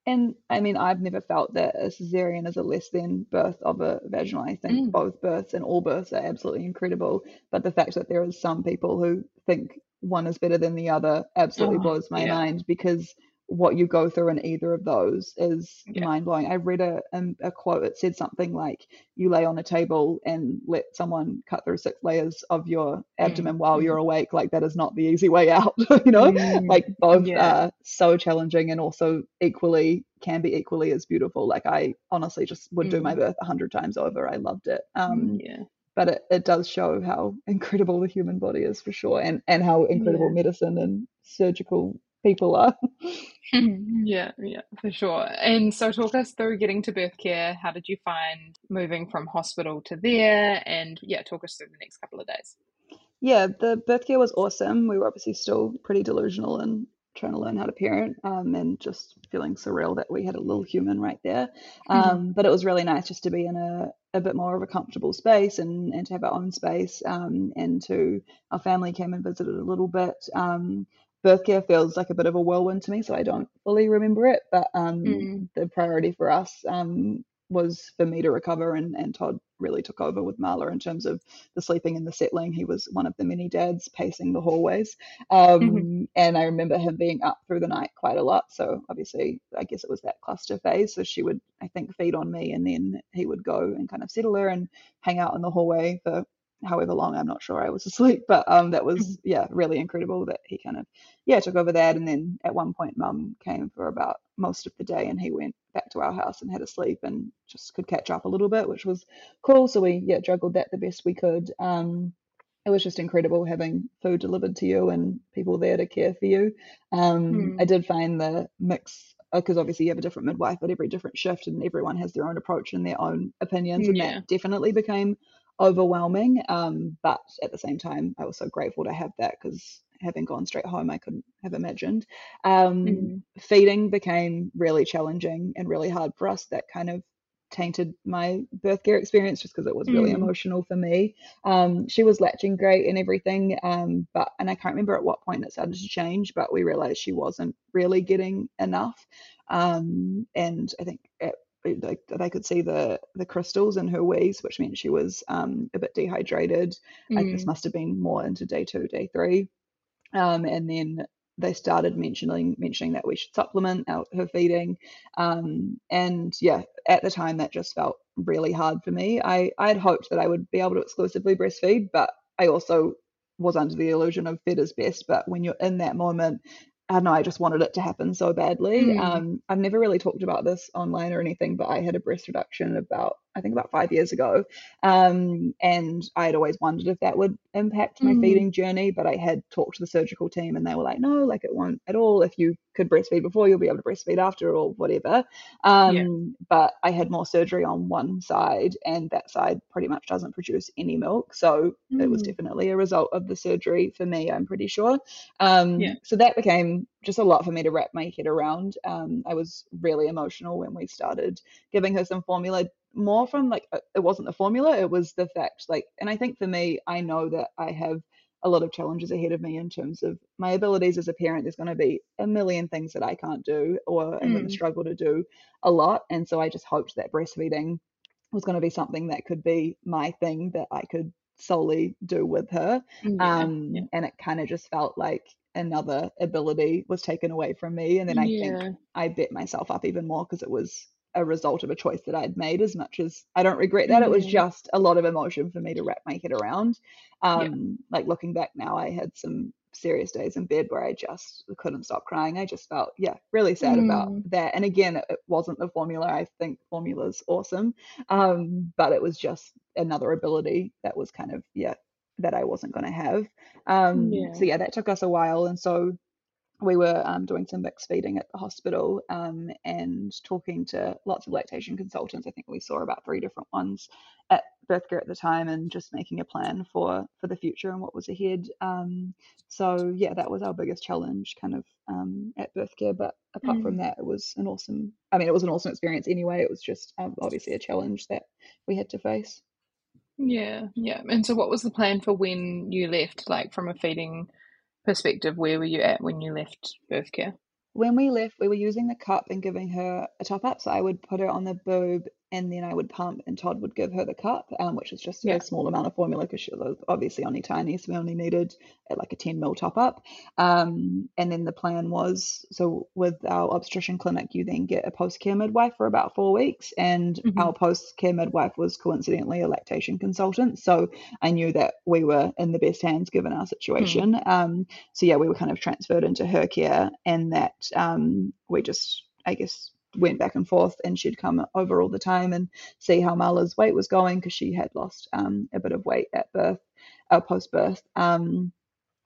And I mean, I've never felt that a cesarean is a less than birth of a vaginal. I think Mm. both births and all births are absolutely incredible. But the fact that there is some people who think one is better than the other absolutely Oh, blows my yeah. mind because what you go through in either of those is Yeah. mind blowing. I read a, um, a quote. that said something like, "You lay on a table and let someone cut through six layers of your abdomen while mm. you're awake. Like that is not the easy way out." you know, Mm, like both yeah. are so challenging and also equally can be equally as beautiful. Like I honestly just would do my Mm. birth a hundred times over. I loved it. Um, yeah. but it, it does show how incredible the human body is for sure, and and how incredible Yeah. medicine and surgical people are. yeah, yeah, for sure. And so, talk us through getting to birth care. How did you find moving from hospital to there? And yeah, talk us through the next couple of days. Yeah, the birth care was awesome. We were obviously still pretty delusional and trying to learn how to parent, um, and just feeling surreal that we had a little human right there. Um, but it was really nice just to be in a, a bit more of a comfortable space and, and to have our own space. Um, and to our family came and visited a little bit. Birth care feels like a bit of a whirlwind to me, so I don't fully remember it. But um, Mm. the priority for us um, was for me to recover, and, and Todd really took over with Marla in terms of the sleeping and the settling. He was one of the many dads pacing the hallways. Um, and I remember him being up through the night quite a lot. So obviously, I guess it was that cluster phase. So she would, I think, feed on me, and then he would go and kind of settle her and hang out in the hallway for however long. I'm not sure I was asleep, but um, that was yeah, really incredible that he kind of yeah took over that. And then at one point, Mum came for about most of the day, and he went back to our house and had a sleep and just could catch up a little bit, which was cool. So we yeah juggled that the best we could. Um, it was just incredible having food delivered to you and people there to care for you. Um, Mm. I did find the mix because obviously you have a different midwife at every different shift, and everyone has their own approach and their own opinions, and Yeah. that definitely became overwhelming. Um, but at the same time, I was so grateful to have that because having gone straight home, I couldn't have imagined. Um, Mm. feeding became really challenging and really hard for us. That kind of tainted my birth care experience just because it was really Mm. emotional for me. Um, she was latching great and everything, um, but and I can't remember at what point it started to change, but we realized she wasn't really getting enough. Um, and I think it, like they could see the the crystals in her wees, which meant she was um, a bit dehydrated. I, this Mm. must have been more into day two, day three. Um, and then they started mentioning mentioning that we should supplement our, her feeding. Um, and yeah, at the time that just felt really hard for me. I I had hoped that I would be able to exclusively breastfeed, but I also was under the illusion of fed is best. But when you're in that moment, I don't know, I just wanted it to happen so badly. Mm. Um, I've never really talked about this online or anything, but I had a breast reduction about I think about five years ago, um, and I had always wondered if that would impact my Mm. feeding journey. But I had talked to the surgical team, and they were like, "No, like it won't at all. If you could breastfeed before, you'll be able to breastfeed after, or whatever." Um, But I had more surgery on one side, and that side pretty much doesn't produce any milk, so it was Mm. definitely a result of the surgery for me. I'm pretty sure. Um, Yeah. So that became just a lot for me to wrap my head around. Um, I was really emotional when we started giving her some formula more from like uh, it wasn't the formula it was the fact like and i think for me i know that i have a lot of challenges ahead of me in terms of my abilities as a parent there's going to be a million things that i can't do or i'm going to struggle to do a lot and so i just hoped that breastfeeding was going to be something that could be my thing that i could solely do with her Yeah. um Yeah. and it kind of just felt like another ability was taken away from me and then i think I bet myself up even more because it was a result of a choice that I'd made as much as I don't regret that. It was Mm. just a lot of emotion for me to wrap my head around. Yeah. Um, like looking back now, I had some serious days in bed where I just couldn't stop crying. I just felt, yeah, really sad about Mm. that. And again, it, it wasn't the formula. I think formula's awesome. Um, but it was just another ability that was kind of, yeah, that I wasn't going to have. Um, Yeah. so yeah, that took us a while. And so we were um, doing some mixed feeding at the hospital um, and talking to lots of lactation consultants. I think we saw about three different ones at birth care at the time and just making a plan for for the future and what was ahead. Um, so yeah, that was our biggest challenge, kind of um, at birth care. But apart mm. from that, it was an awesome. I mean, it was an awesome experience anyway. It was just um, obviously a challenge that we had to face. Yeah, yeah. And so, what was the plan for when you left? Like from a feeding perspective, where were you at when you left birth care? when we left, we were using the cup and giving her a top up. So I would put her on the boob and then I would pump, and Todd would give her the cup, um, which was just yeah. a small amount of formula because she was obviously only tiny, so we only needed uh, like a 10 mil top up. Um, and then the plan was so with our obstetrician clinic, you then get a post care midwife for about four weeks, and mm-hmm. our post care midwife was coincidentally a lactation consultant, so I knew that we were in the best hands given our situation. Mm. Um, so yeah, we were kind of transferred into her care, and that um, we just I guess went back and forth and she'd come over all the time and see how Marla's weight was going because she had lost um, a bit of weight at birth, uh, post birth. Um,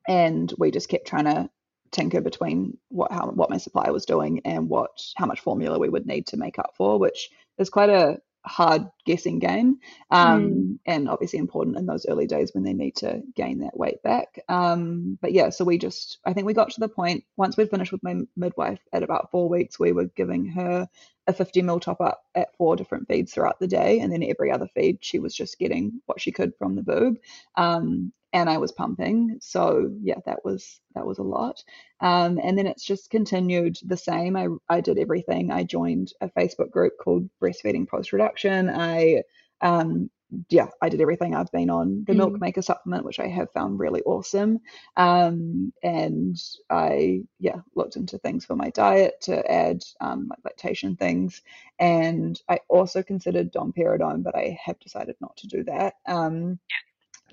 and we just kept trying to tinker between what how what my supplier was doing and what how much formula we would need to make up for, which is quite a hard guessing game um, mm. and obviously important in those early days when they need to gain that weight back um, but yeah so we just i think we got to the point once we'd finished with my midwife at about four weeks we were giving her a 50 mil top up at four different feeds throughout the day and then every other feed she was just getting what she could from the boob um, and I was pumping. So yeah, that was that was a lot. Um, and then it's just continued the same. I I did everything. I joined a Facebook group called Breastfeeding Post Reduction. I um, yeah, I did everything. I've been on the mm. Milk Maker supplement, which I have found really awesome. Um, and I, yeah, looked into things for my diet to add um, like lactation things. And I also considered domperidone, but I have decided not to do that. Um,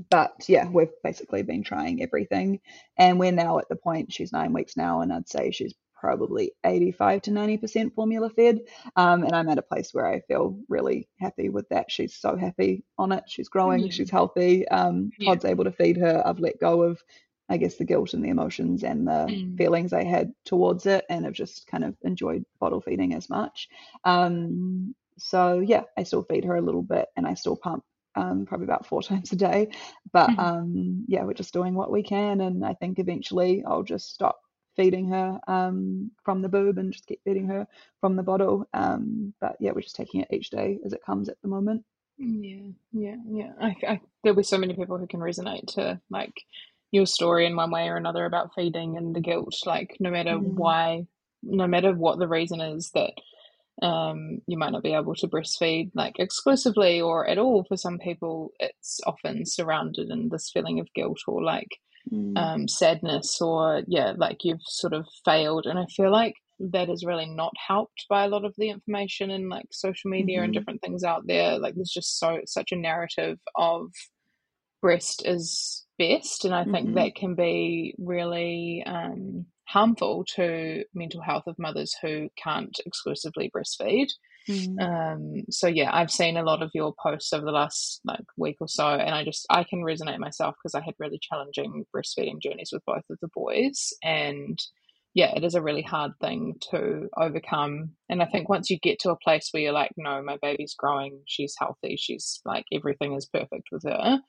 but yeah, we've basically been trying everything. And we're now at the point, she's nine weeks now, and I'd say she's probably 85 to 90% formula fed. Um, and I'm at a place where I feel really happy with that. She's so happy on it. She's growing, mm. she's healthy. Um, yeah. Todd's able to feed her. I've let go of, I guess, the guilt and the emotions and the mm. feelings I had towards it, and have just kind of enjoyed bottle feeding as much. Um, so yeah, I still feed her a little bit and I still pump um, probably about four times a day. But mm-hmm. um, yeah, we're just doing what we can, and I think eventually I'll just stop feeding her um, from the boob and just keep feeding her from the bottle. Um, but yeah, we're just taking it each day as it comes at the moment. Yeah, yeah, yeah. I, I, there'll be so many people who can resonate to like your story in one way or another about feeding and the guilt. Like no matter mm. why, no matter what the reason is that um, you might not be able to breastfeed like exclusively or at all for some people it's often surrounded in this feeling of guilt or like mm. um, sadness or yeah like you've sort of failed and i feel like that is really not helped by a lot of the information and like social media mm-hmm. and different things out there like there's just so such a narrative of breast is best and i think mm-hmm. that can be really um, harmful to mental health of mothers who can't exclusively breastfeed. Mm. Um, so yeah, I've seen a lot of your posts over the last like week or so, and I just I can resonate myself because I had really challenging breastfeeding journeys with both of the boys, and yeah, it is a really hard thing to overcome. And I think once you get to a place where you're like, no, my baby's growing, she's healthy, she's like everything is perfect with her,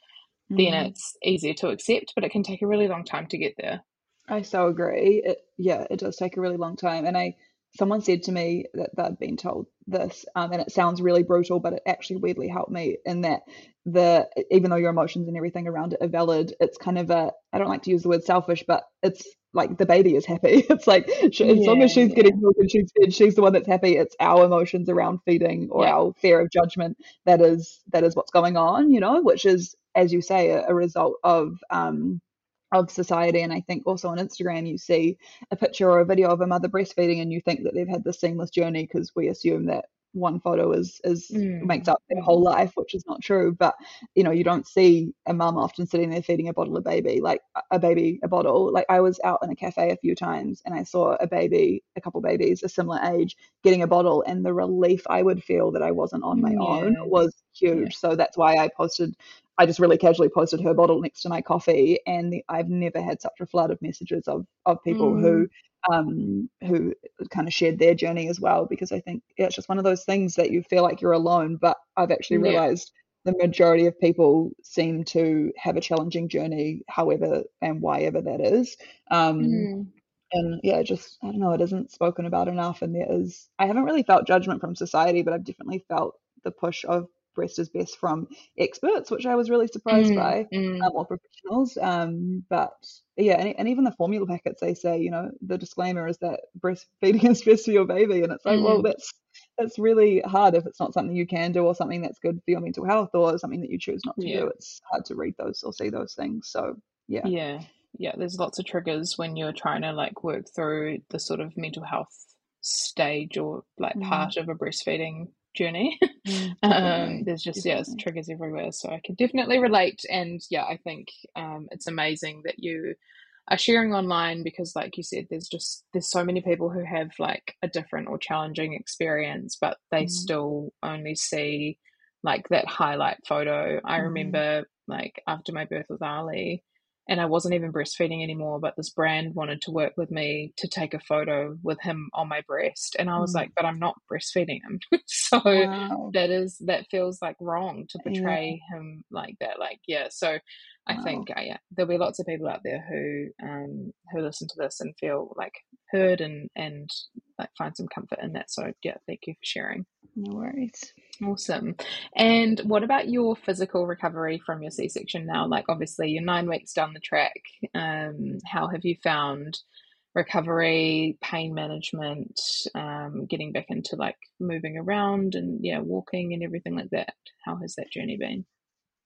mm. then it's easier to accept, but it can take a really long time to get there. I so agree. It, yeah, it does take a really long time. And I, someone said to me that they'd been told this, um, and it sounds really brutal, but it actually weirdly helped me in that the even though your emotions and everything around it are valid, it's kind of a I don't like to use the word selfish, but it's like the baby is happy. It's like she, as long as she's yeah. getting milk and she's fed, she's the one that's happy. It's our emotions around feeding or yeah. our fear of judgment that is that is what's going on, you know, which is as you say a, a result of um of society. And I think also on Instagram, you see a picture or a video of a mother breastfeeding and you think that they've had this seamless journey because we assume that one photo is is mm. makes up their whole life, which is not true. But you know, you don't see a mum often sitting there feeding a bottle of baby, like a baby a bottle. Like I was out in a cafe a few times and I saw a baby, a couple babies, a similar age, getting a bottle, and the relief I would feel that I wasn't on my yeah. own was huge. Yeah. So that's why I posted I just really casually posted her bottle next to my coffee, and the, I've never had such a flood of messages of of people mm. who um, who kind of shared their journey as well. Because I think yeah, it's just one of those things that you feel like you're alone, but I've actually realized the the majority of people seem to have a challenging journey, however and why ever that is. Um, Mm. and yeah, just I don't know, it isn't spoken about enough. And there is, I haven't really felt judgment from society, but I've definitely felt the push of breast is best from experts, which I was really surprised Mm, by, mm. um, or professionals. Um, but yeah, and, and even the formula packets, they say, you know, the disclaimer is that breastfeeding is best for your baby, and it's like, well, Mm. that's that's really hard if it's not something you can do or something that's good for your mental health or something that you choose not to Yeah. do. It's hard to read those or see those things. So yeah, Yeah, yeah, there's lots of triggers when you're trying to like work through the sort of mental health stage or like Mm. part of a breastfeeding journey. Mm, um, there's just definitely. triggers everywhere, so I can definitely relate. And yeah, I think um, it's amazing that you are sharing online because, like you said, there's just there's so many people who have like a different or challenging experience, but they Mm. still only see like that highlight photo. I Mhm. remember like after my birth with Ali, and I wasn't even breastfeeding anymore, but this brand wanted to work with me to take a photo with him on my breast, and I was Mm. like, but I'm not breastfeeding him, so Wow. that is that feels like wrong to Yeah. portray him like that. Like yeah, so I Wow. think uh, yeah, there'll be lots of people out there who um who listen to this and feel like heard and and like find some comfort in that. So yeah, thank you for sharing. No worries. Awesome. And what about your physical recovery from your C-section now? Like obviously you're nine weeks down the track. Um, how have you found recovery, pain management, um, getting back into like moving around and yeah, walking and everything like that? How has that journey been?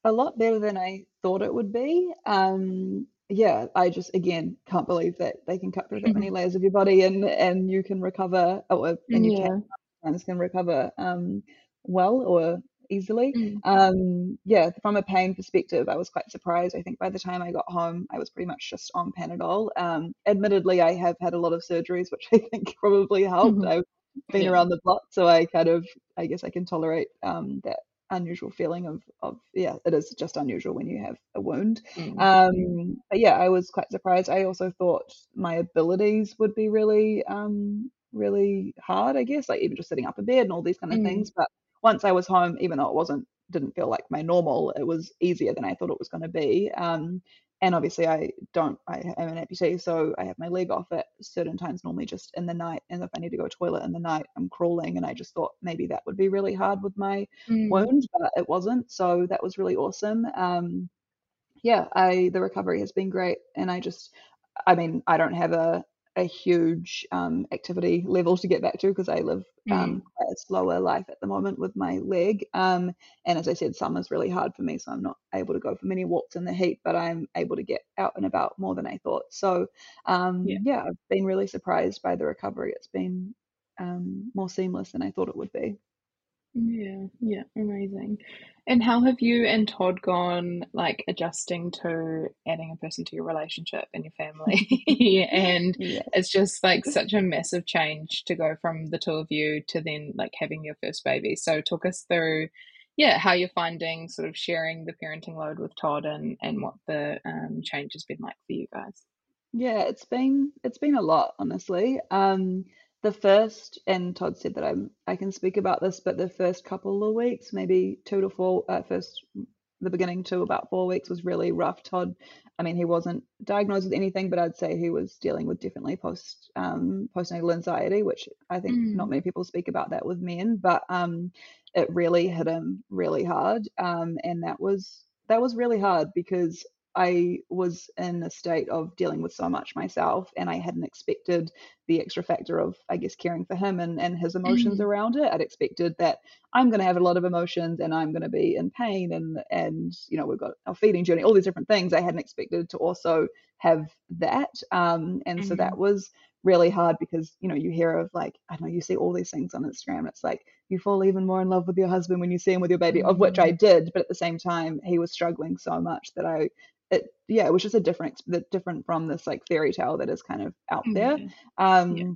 A lot better than I thought it would be. Um, yeah, I just again can't believe that they can cut through that many layers of your body and and you can recover or and you Yeah. can can recover um well or easily. Mm. Um, yeah, from a pain perspective, I was quite surprised. I think by the time I got home, I was pretty much just on Panadol. Um, admittedly, I have had a lot of surgeries, which I think probably helped. Mhm. I've been Yeah. around the block, so I kind of, I guess I can tolerate um, that unusual feeling of, of, yeah, it is just unusual when you have a wound. Mm. Um, but yeah, I was quite surprised. I also thought my abilities would be really, um, really hard, I guess, like even just sitting up in bed and all these kind of Mm. things. But once I was home, even though it wasn't, didn't feel like my normal, it was easier than I thought it was going to be. Um, and obviously, I don't, I am an amputee, so I have my leg off at certain times, normally just in the night. And if I need to go to toilet in the night, I'm crawling. And I just thought maybe that would be really hard with my Mm. wound, but it wasn't. So that was really awesome. Um, yeah, I the recovery has been great, and I just, I mean, I don't have a a huge um, activity level to get back to because I live um, Mm. quite a slower life at the moment with my leg. Um, and as I said, summer's really hard for me, so I'm not able to go for many walks in the heat, but I'm able to get out and about more than I thought. So um, Yeah. yeah, I've been really surprised by the recovery. It's been um, more seamless than I thought it would be. Yeah, yeah, amazing. And how have you and Todd gone, like adjusting to adding a person to your relationship and your family? And Yeah. it's just like such a massive change to go from the two of you to then like having your first baby. So talk us through, yeah, how you're finding sort of sharing the parenting load with Todd and and what the um, change has been like for you guys. Yeah, it's been it's been a lot, honestly. Um, the first, and Todd said that I'm I can speak about this, but the first couple of weeks, maybe two to four, uh, first the beginning to about four weeks was really rough. Todd, I mean, he wasn't diagnosed with anything, but I'd say he was dealing with definitely post um, postnatal anxiety, which I think not Mm. many people speak about that with men, but um, it really hit him really hard, um, and that was that was really hard because I was in a state of dealing with so much myself, and I hadn't expected the extra factor of, I guess, caring for him and, and his emotions Mm. around it. I'd expected that I'm going to have a lot of emotions and I'm going to be in pain, and and you know we've got our feeding journey, all these different things. I hadn't expected to also have that, um, and so Mm. that was really hard because you know you hear of like I don't know you see all these things on Instagram. It's like you fall even more in love with your husband when you see him with your baby, of which I Mm. did, but at the same time he was struggling so much that I it yeah it was just a different different from this like fairy tale that is kind of out there. Um yeah.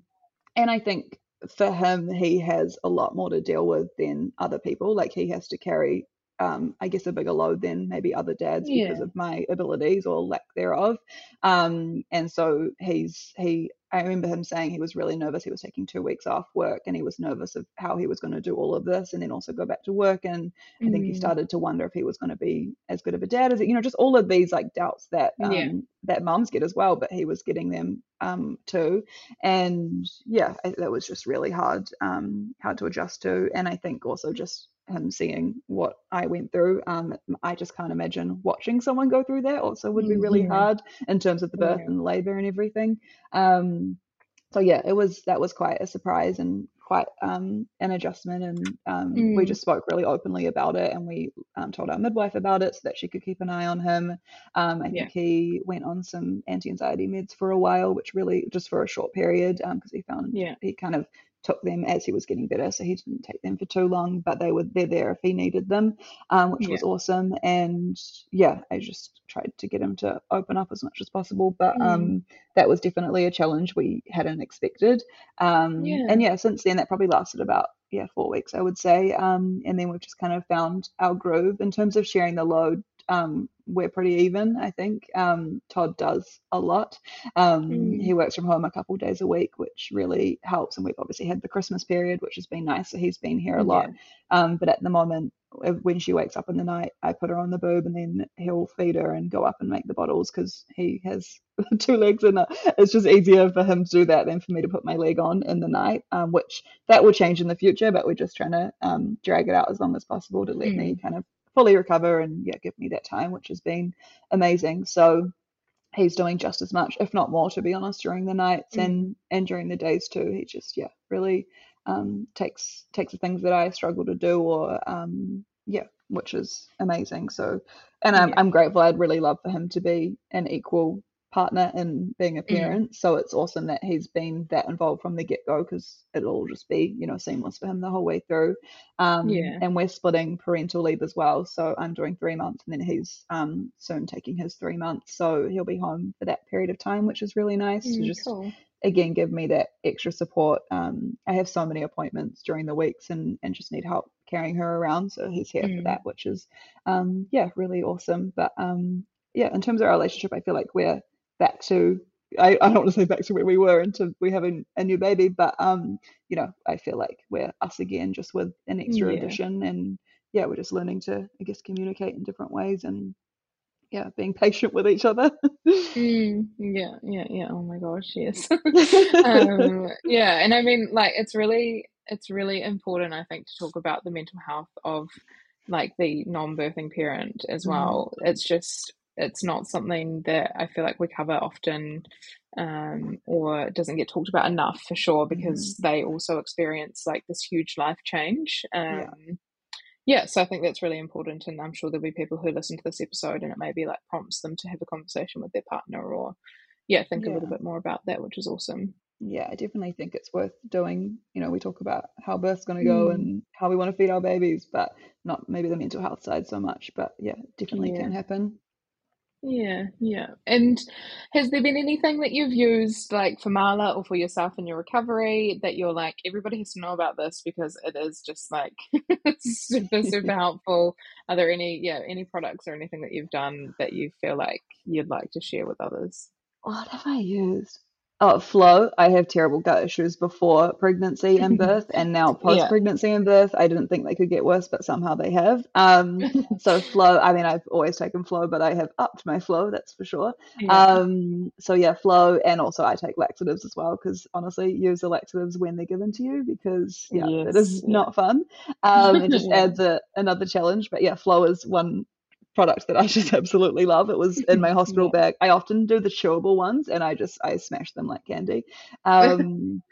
and i think for him he has a lot more to deal with than other people. Like he has to carry um, I guess, a bigger load than maybe other dads because of my abilities or lack thereof. Um, and so he's he. I remember him saying he was really nervous. He was taking two weeks off work, and he was nervous of how he was going to do all of this, and then also go back to work. And I think he Mm. started to wonder if he was going to be as good of a dad as it, you know, just all of these like doubts that um, Yeah. that mums get as well, but he was getting them um, too. And yeah, I, that was just really hard, um, hard to adjust to. And I think also just him seeing what I went through, um, I just can't imagine watching someone go through that. Also, would be really Yeah. hard in terms of the birth Yeah. and labor and everything. Um, so yeah, it was that was quite a surprise and quite um, an adjustment. And um, we Mm. just spoke really openly about it, and we um, told our midwife about it so that she could keep an eye on him. Um, I Yeah. think he went on some anti-anxiety meds for a while, which really just for a short period, because he found Yeah. he kind of took them as he was getting better, so he didn't take them for too long, but they were they're there if he needed them, um, which was awesome. And yeah, I just tried to get him to open up as much as possible, but Mm. um, that was definitely a challenge we hadn't expected. Um, Yeah. and yeah, since then that probably lasted about yeah four weeks, I would say. Um, and then we've just kind of found our groove in terms of sharing the load. We're pretty even, I think. Um, Todd does a lot. Um, Mm. He works from home a couple days a week, which really helps. And we've obviously had the Christmas period, which has been nice. So he's been here a lot. Um, but at the moment, uh, when she wakes up in the night, I put her on the boob and then he'll feed her and go up and make the bottles because he has two legs and uh, it's just easier for him to do that than for me to put my leg on in the night, um, which that will change in the future. But we're just trying to um, drag it out as long as possible to let me kind of fully recover and yeah, give me that time, which has been amazing. So he's doing just as much, if not more, to be honest, during the nights Mm. and and during the days too. He just yeah really um, takes takes the things that I struggle to do or um, yeah, which is amazing. So and I'm Yeah. I'm grateful. I'd really love for him to be an equal partner in being a Mm. parent. So it's awesome that he's been that involved from the get go because it'll just be you know seamless for him the whole way through. Um, Yeah. And we're splitting parental leave as well. So I'm doing three months and then he's um, soon taking his three months. So he'll be home for that period of time, which is really nice to Mm, just cool. again give me that extra support. Um, I have so many appointments during the weeks and, and just need help carrying her around. So he's here for Mm. that, which is um, yeah, really awesome. But um, yeah, in terms of our relationship, I feel like we're back to I, I don't want to say back to where we were until we have a, a new baby, but um, you know, I feel like we're us again, just with an extra Yeah. addition, and yeah, we're just learning to, I guess, communicate in different ways, and yeah, being patient with each other. Mm, yeah, yeah, yeah. Oh my gosh, yes. um, yeah, and I mean, like, it's really, it's really important, I think, to talk about the mental health of like the non-birthing parent as Mm. well. It's just, it's not something that I feel like we cover often, um, or doesn't get talked about enough for sure, because they also experience like this huge life change. Yeah. Um, yeah, so I think that's really important, and I'm sure there'll be people who listen to this episode and it maybe like prompts them to have a conversation with their partner or, yeah, think a little bit more about that, which is awesome. yeah, I definitely think it's worth doing. You know, we talk about how birth's going to go Mm. and how we want to feed our babies, but not maybe the mental health side so much. But yeah, definitely Yeah. can happen. Yeah, yeah. And has there been anything that you've used like for Marla or for yourself in your recovery that you're like, everybody has to know about this because it is just like super, super helpful? Are there any, yeah, any products or anything that you've done that you feel like you'd like to share with others? What have I used? Oh, Phloe. I have terrible gut issues before pregnancy and birth, and now post Yeah. pregnancy and birth. I didn't think they could get worse, but somehow they have. Um, so Phloe. I mean, I've always taken Phloe, but I have upped my Phloe. That's for sure. Yeah. Um, so yeah, Phloe, and also I take laxatives as well because honestly, use the laxatives when they're given to you because yeah, it is yeah. not fun. Um, it just adds a, another challenge. But yeah, Phloe is one product that I just absolutely love. It was in my hospital bag. I often do the chewable ones, and I just I smash them like candy. Um,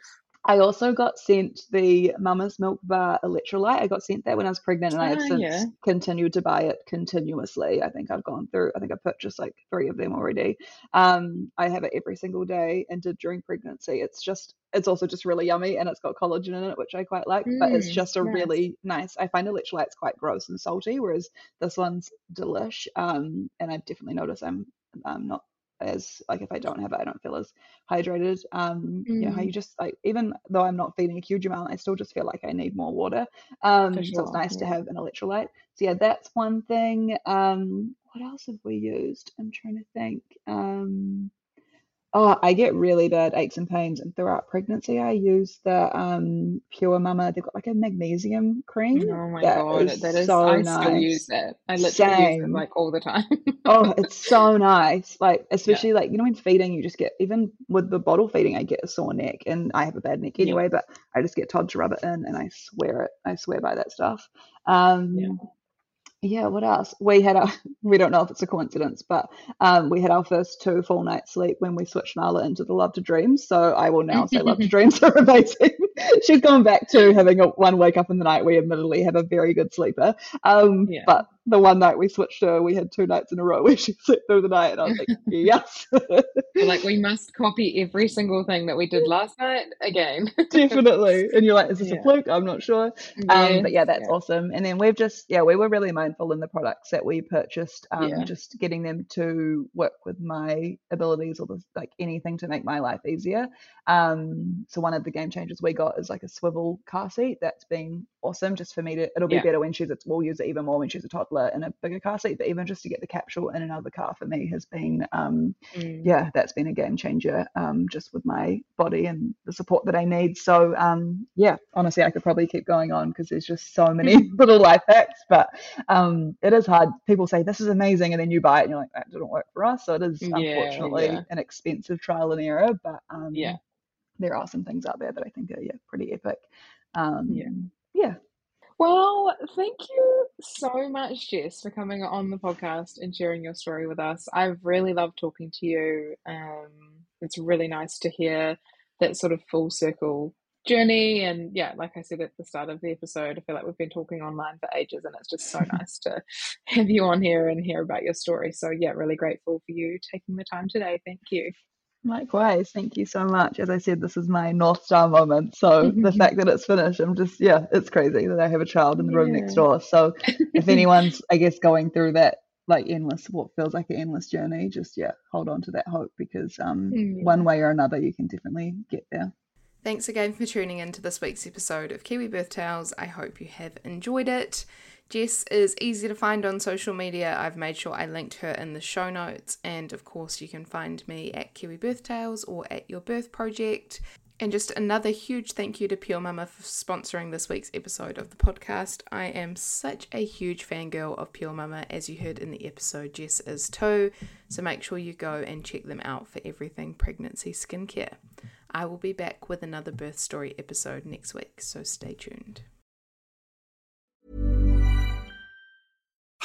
I also got sent the Mammas Milk Bar electrolyte. I got sent that when I was pregnant, and I have Ah, since yeah. continued to buy it continuously. I think I've gone through. I think I purchased like three of them already. Um, I have it every single day, and did during pregnancy. It's just it's also just really yummy, and it's got collagen in it, which I quite like. but it's Mm, just a nice. really nice. I find electrolytes quite gross and salty, whereas this one's delish. Um, and I definitely notice I'm I'm not as like if I don't have it, I don't feel as hydrated. Um, mm. you know how you just like even though I'm not feeding a huge amount, I still just feel like I need more water. Um, sure, so it's nice yeah. to have an electrolyte. So yeah, that's one thing. Um, what else have we used? I'm trying to think. Um, Oh, I get really bad aches and pains, and throughout pregnancy, I use the um Pure Mama. They've got like a magnesium cream. Oh my that god, is that is so I nice. still use that. I literally Same. use it like all the time. oh, it's so nice. Like especially yeah. like you know when feeding, you just get even with the bottle feeding, I get a sore neck, and I have a bad neck anyway. Yeah. But I just get Todd to rub it in, and I swear it. I swear by that stuff. Um, yeah yeah, what else? We had our, we don't know if it's a coincidence, but um, we had our first two full nights sleep when we switched Nala into the Love to Dreams. So I will now say Love to Dreams are amazing. She's gone back to having a, one wake up in the night. We admittedly have a very good sleeper. Um, yeah. But the one night we switched her, we had two nights in a row where she slept through the night, and I was like, yes. like we must copy every single thing that we did last night again. Definitely. And you're like, is this yeah. a fluke? I'm not sure. Um, but yeah, that's awesome. And then we've just, yeah, we were really mindful in the products that we purchased, um, just getting them to work with my abilities or the, like anything to make my life easier. Um, so one of the game changers we got is like a swivel car seat that's been awesome just for me to it'll be better when she's we'll use it even more when she's a toddler in a bigger car seat, but even just to get the capsule in another car for me has been, um, mm. yeah, that's been a game changer um, just with my body and the support that I need. So, um, yeah, honestly, I could probably keep going on because there's just so many little life hacks, but um, it is hard. People say this is amazing, and then you buy it and you're like, that didn't work for us. So it is unfortunately yeah. an expensive trial and error, but um, yeah, there are some things out there that I think are yeah pretty epic. Um, yeah. Yeah. Well, thank you so much, Jess, for coming on the podcast and sharing your story with us. I've really loved talking to you. Um, it's really nice to hear that sort of full circle journey. And yeah, like I said at the start of the episode, I feel like we've been talking online for ages, and it's just so nice to have you on here and hear about your story. So, yeah, really grateful for you taking the time today. Thank you. Likewise, thank you so much. As I said, this is my North Star moment. So the fact that it's finished, I'm just, yeah, it's crazy that I have a child in the room next door. So if anyone's, I guess, going through that like endless, what feels like an endless journey, just, yeah, hold on to that hope because um, yeah. one way or another, you can definitely get there. Thanks again for tuning in to this week's episode of Kiwi Birth Tales. I hope you have enjoyed it. Jess is easy to find on social media. I've made sure I linked her in the show notes. And of course, you can find me at Kiwi Birth Tales or at Your Birth Project. And just another huge thank you to Pure Mama for sponsoring this week's episode of the podcast. I am such a huge fangirl of Pure Mama, as you heard in the episode, Jess is too. So make sure you go and check them out for everything pregnancy skincare. I will be back with another birth story episode next week, so stay tuned.